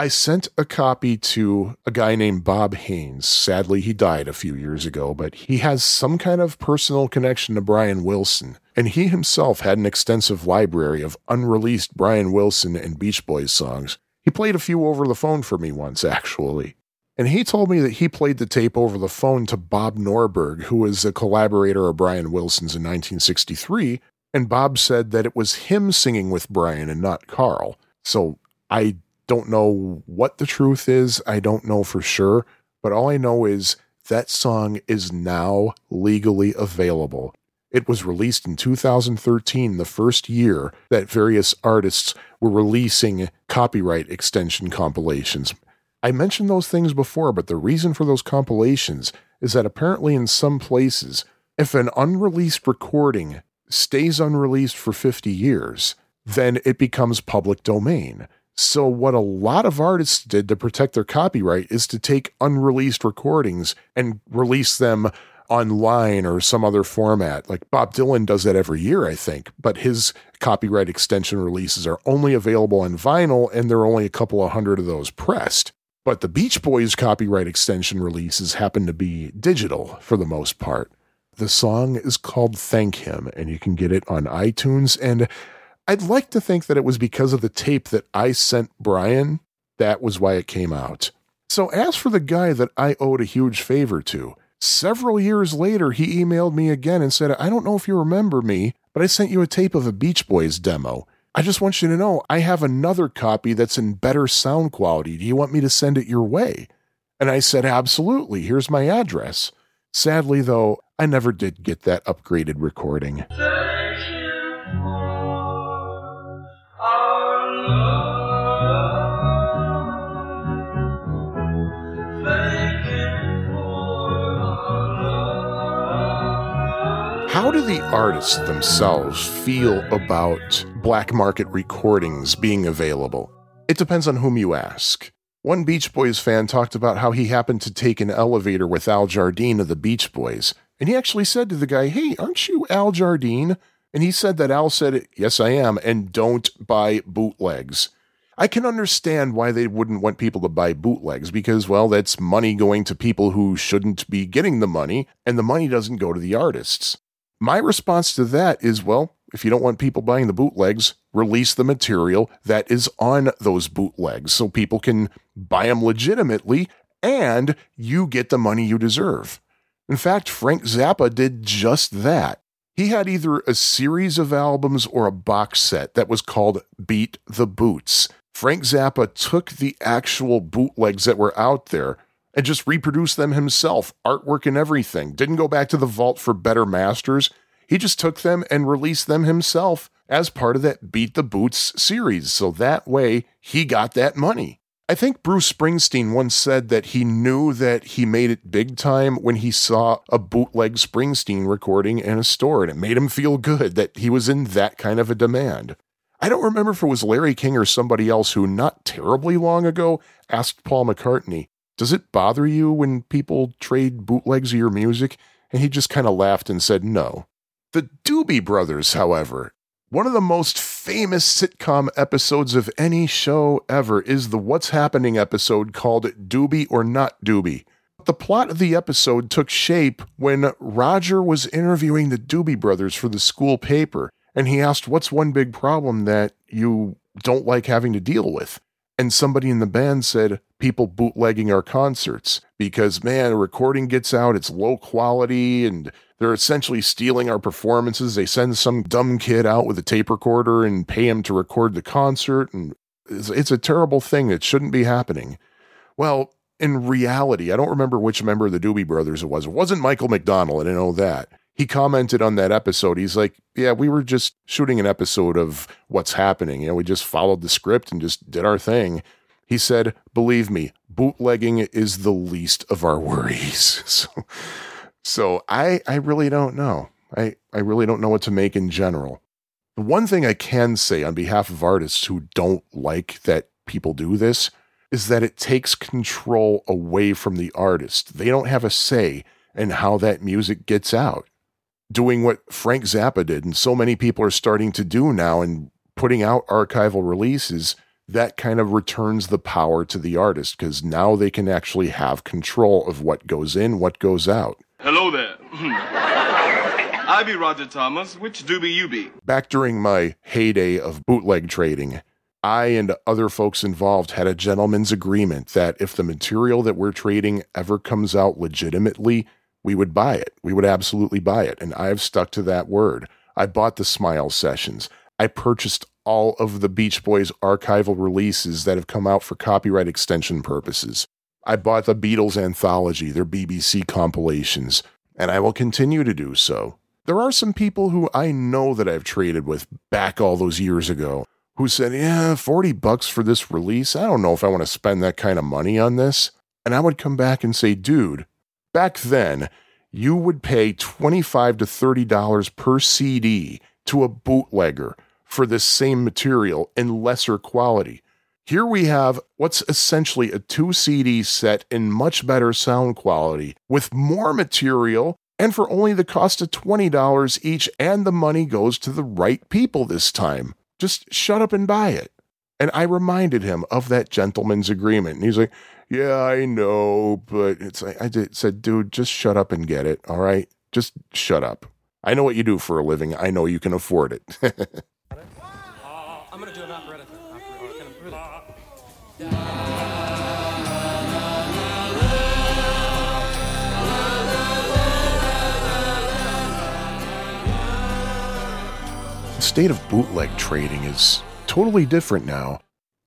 I sent a copy to a guy named Bob Haynes. Sadly, he died a few years ago, but he has some kind of personal connection to Brian Wilson. And he himself had an extensive library of unreleased Brian Wilson and Beach Boys songs. He played a few over the phone for me once, actually. And he told me that he played the tape over the phone to Bob Norberg, who was a collaborator of Brian Wilson's in 1963. And Bob said that it was him singing with Brian and not Carl. So I don't know what the truth is. I don't know for sure. But all I know is that song is now legally available. It was released in 2013, the first year that various artists were releasing copyright extension compilations. I mentioned those things before, but the reason for those compilations is that apparently in some places, if an unreleased recording stays unreleased for 50 years, then it becomes public domain. So, what a lot of artists did to protect their copyright is to take unreleased recordings and release them online or some other format. Like Bob Dylan does that every year, I think, but his copyright extension releases are only available on vinyl and there are only a couple of hundred of those pressed. But the Beach Boys copyright extension releases happen to be digital for the most part. The song is called Thank Him, and you can get it on iTunes. And I'd like to think that it was because of the tape that I sent Brian, that was why it came out. So, as for the guy that I owed a huge favor to, several years later he emailed me again and said, I don't know if you remember me, but I sent you a tape of a Beach Boys demo. I just want you to know I have another copy that's in better sound quality. Do you want me to send it your way? And I said, Absolutely. Here's my address. Sadly, though, I never did get that upgraded recording. How do the artists themselves feel about black market recordings being available? It depends on whom you ask. One Beach Boys fan talked about how he happened to take an elevator with Al Jardine of the Beach Boys, and he actually said to the guy, Hey, aren't you Al Jardine? And he said that Al said, Yes, I am, and don't buy bootlegs. I can understand why they wouldn't want people to buy bootlegs because, well, that's money going to people who shouldn't be getting the money, and the money doesn't go to the artists. My response to that is, well, if you don't want people buying the bootlegs, release the material that is on those bootlegs so people can buy them legitimately and you get the money you deserve. In fact, Frank Zappa did just that. He had either a series of albums or a box set that was called Beat the Boots. Frank Zappa took the actual bootlegs that were out there and just reproduced them himself, artwork and everything. Didn't go back to the vault for better masters. He just took them and released them himself as part of that Beat the Boots series. So that way he got that money. I think Bruce Springsteen once said that he knew that he made it big time when he saw a bootleg Springsteen recording in a store, and it made him feel good that he was in that kind of a demand. I don't remember if it was Larry King or somebody else who, not terribly long ago, asked Paul McCartney, Does it bother you when people trade bootlegs of your music? And he just kind of laughed and said no. The Doobie Brothers, however, one of the most famous sitcom episodes of any show ever is the What's Happening episode called Doobie or Not Doobie. The plot of the episode took shape when Roger was interviewing the Doobie Brothers for the school paper, and he asked, What's one big problem that you don't like having to deal with? And somebody in the band said, People bootlegging our concerts because, man, a recording gets out, it's low quality, and they're essentially stealing our performances. They send some dumb kid out with a tape recorder and pay him to record the concert. And it's, it's a terrible thing that shouldn't be happening. Well, in reality, I don't remember which member of the Doobie Brothers it was. It wasn't Michael McDonald. I didn't know that. He commented on that episode. He's like, Yeah, we were just shooting an episode of what's happening. You know, we just followed the script and just did our thing. He said, Believe me, bootlegging is the least of our worries. so, so I, I really don't know. I, I really don't know what to make in general. The one thing I can say on behalf of artists who don't like that people do this is that it takes control away from the artist. They don't have a say in how that music gets out. Doing what Frank Zappa did, and so many people are starting to do now, and putting out archival releases, that kind of returns the power to the artist because now they can actually have control of what goes in, what goes out. Hello there. I be Roger Thomas. Which doobie you be? Back during my heyday of bootleg trading, I and other folks involved had a gentleman's agreement that if the material that we're trading ever comes out legitimately, we would buy it. We would absolutely buy it. And I've stuck to that word. I bought the Smile Sessions. I purchased all of the Beach Boys archival releases that have come out for copyright extension purposes. I bought the Beatles anthology, their BBC compilations, and I will continue to do so. There are some people who I know that I've traded with back all those years ago who said, Yeah, 40 bucks for this release. I don't know if I want to spend that kind of money on this. And I would come back and say, Dude, back then, you would pay 25 to $30 per CD to a bootlegger for this same material in lesser quality. Here we have what's essentially a two CD set in much better sound quality with more material and for only the cost of $20 each, and the money goes to the right people this time. Just shut up and buy it. And I reminded him of that gentleman's agreement. And he's like, Yeah, I know, but it's like, I did, said, Dude, just shut up and get it. All right. Just shut up. I know what you do for a living. I know you can afford it. I'm gonna do an operetta. the state of bootleg trading is totally different now.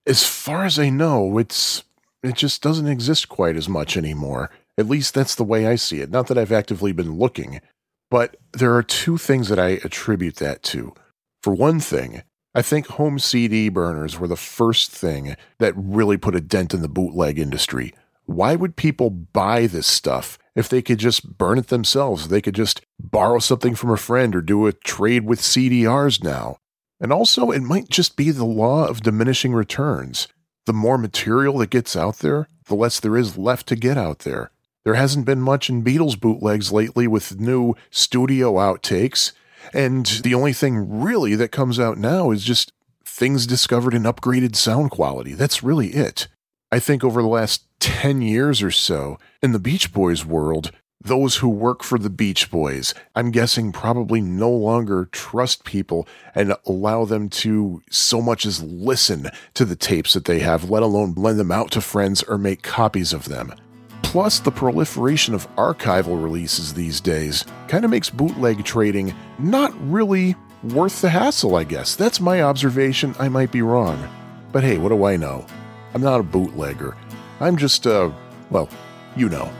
As far as I know, it's it just doesn't exist quite as much anymore. At least that's the way I see it. Not that I've actively been looking, but there are two things that I attribute that to. For one thing, I think home CD burners were the first thing that really put a dent in the bootleg industry. Why would people buy this stuff if they could just burn it themselves? They could just borrow something from a friend or do a trade with CDRs now. And also, it might just be the law of diminishing returns. The more material that gets out there, the less there is left to get out there. There hasn't been much in Beatles bootlegs lately with new studio outtakes, and the only thing really that comes out now is just things discovered in upgraded sound quality. That's really it. I think over the last 10 years or so, in the Beach Boys world, those who work for the Beach Boys, I'm guessing probably no longer trust people and allow them to so much as listen to the tapes that they have, let alone lend them out to friends or make copies of them. Plus, the proliferation of archival releases these days kind of makes bootleg trading not really worth the hassle, I guess. That's my observation. I might be wrong. But hey, what do I know? I'm not a bootlegger. I'm just, uh, well, you know.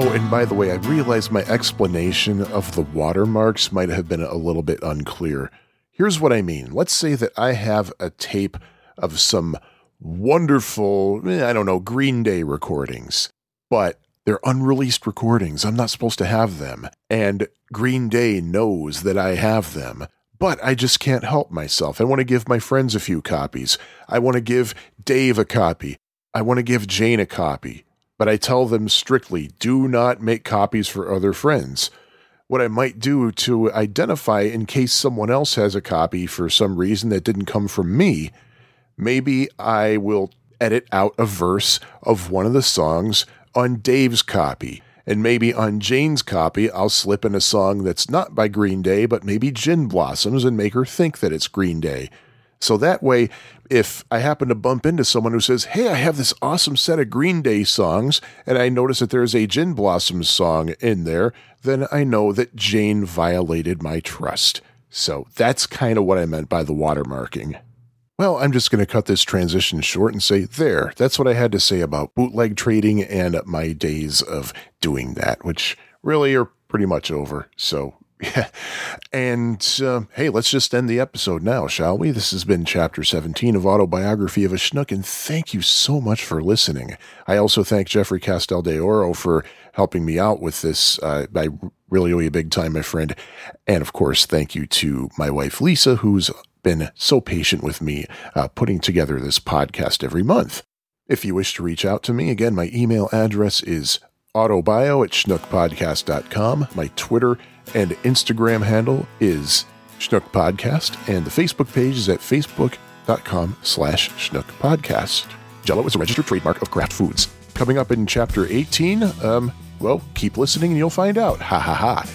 Oh, and by the way, I realized my explanation of the watermarks might have been a little bit unclear. Here's what I mean. Let's say that I have a tape of some wonderful, eh, I don't know, Green Day recordings, but they're unreleased recordings. I'm not supposed to have them. And Green Day knows that I have them. But I just can't help myself. I want to give my friends a few copies. I want to give Dave a copy. I want to give Jane a copy. But I tell them strictly do not make copies for other friends. What I might do to identify in case someone else has a copy for some reason that didn't come from me, maybe I will edit out a verse of one of the songs on Dave's copy. And maybe on Jane's copy, I'll slip in a song that's not by Green Day, but maybe Gin Blossoms and make her think that it's Green Day. So that way, if I happen to bump into someone who says, Hey, I have this awesome set of Green Day songs, and I notice that there's a Gin Blossoms song in there, then I know that Jane violated my trust. So that's kind of what I meant by the watermarking. Well, I'm just going to cut this transition short and say, there, that's what I had to say about bootleg trading and my days of doing that, which really are pretty much over. So, yeah. And uh, hey, let's just end the episode now, shall we? This has been chapter 17 of Autobiography of a Schnook, and thank you so much for listening. I also thank Jeffrey Castel de Oro for helping me out with this. Uh, I really owe you a big time, my friend. And of course, thank you to my wife, Lisa, who's been so patient with me uh, putting together this podcast every month. If you wish to reach out to me, again, my email address is autobio at schnookpodcast.com. My Twitter and Instagram handle is Schnook Podcast, and the Facebook page is at facebook.com slash Schnook Podcast. Jello is a registered trademark of Kraft Foods. Coming up in chapter 18, um, well, keep listening and you'll find out. Ha ha ha.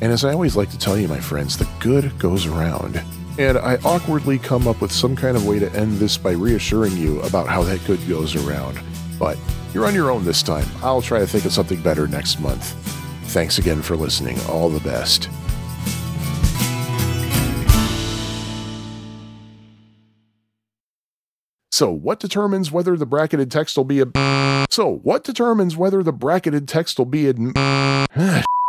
And as I always like to tell you, my friends, the good goes around. And I awkwardly come up with some kind of way to end this by reassuring you about how that good goes around. But you're on your own this time. I'll try to think of something better next month. Thanks again for listening. All the best. So, what determines whether the bracketed text will be a. So, what determines whether the bracketed text will be a.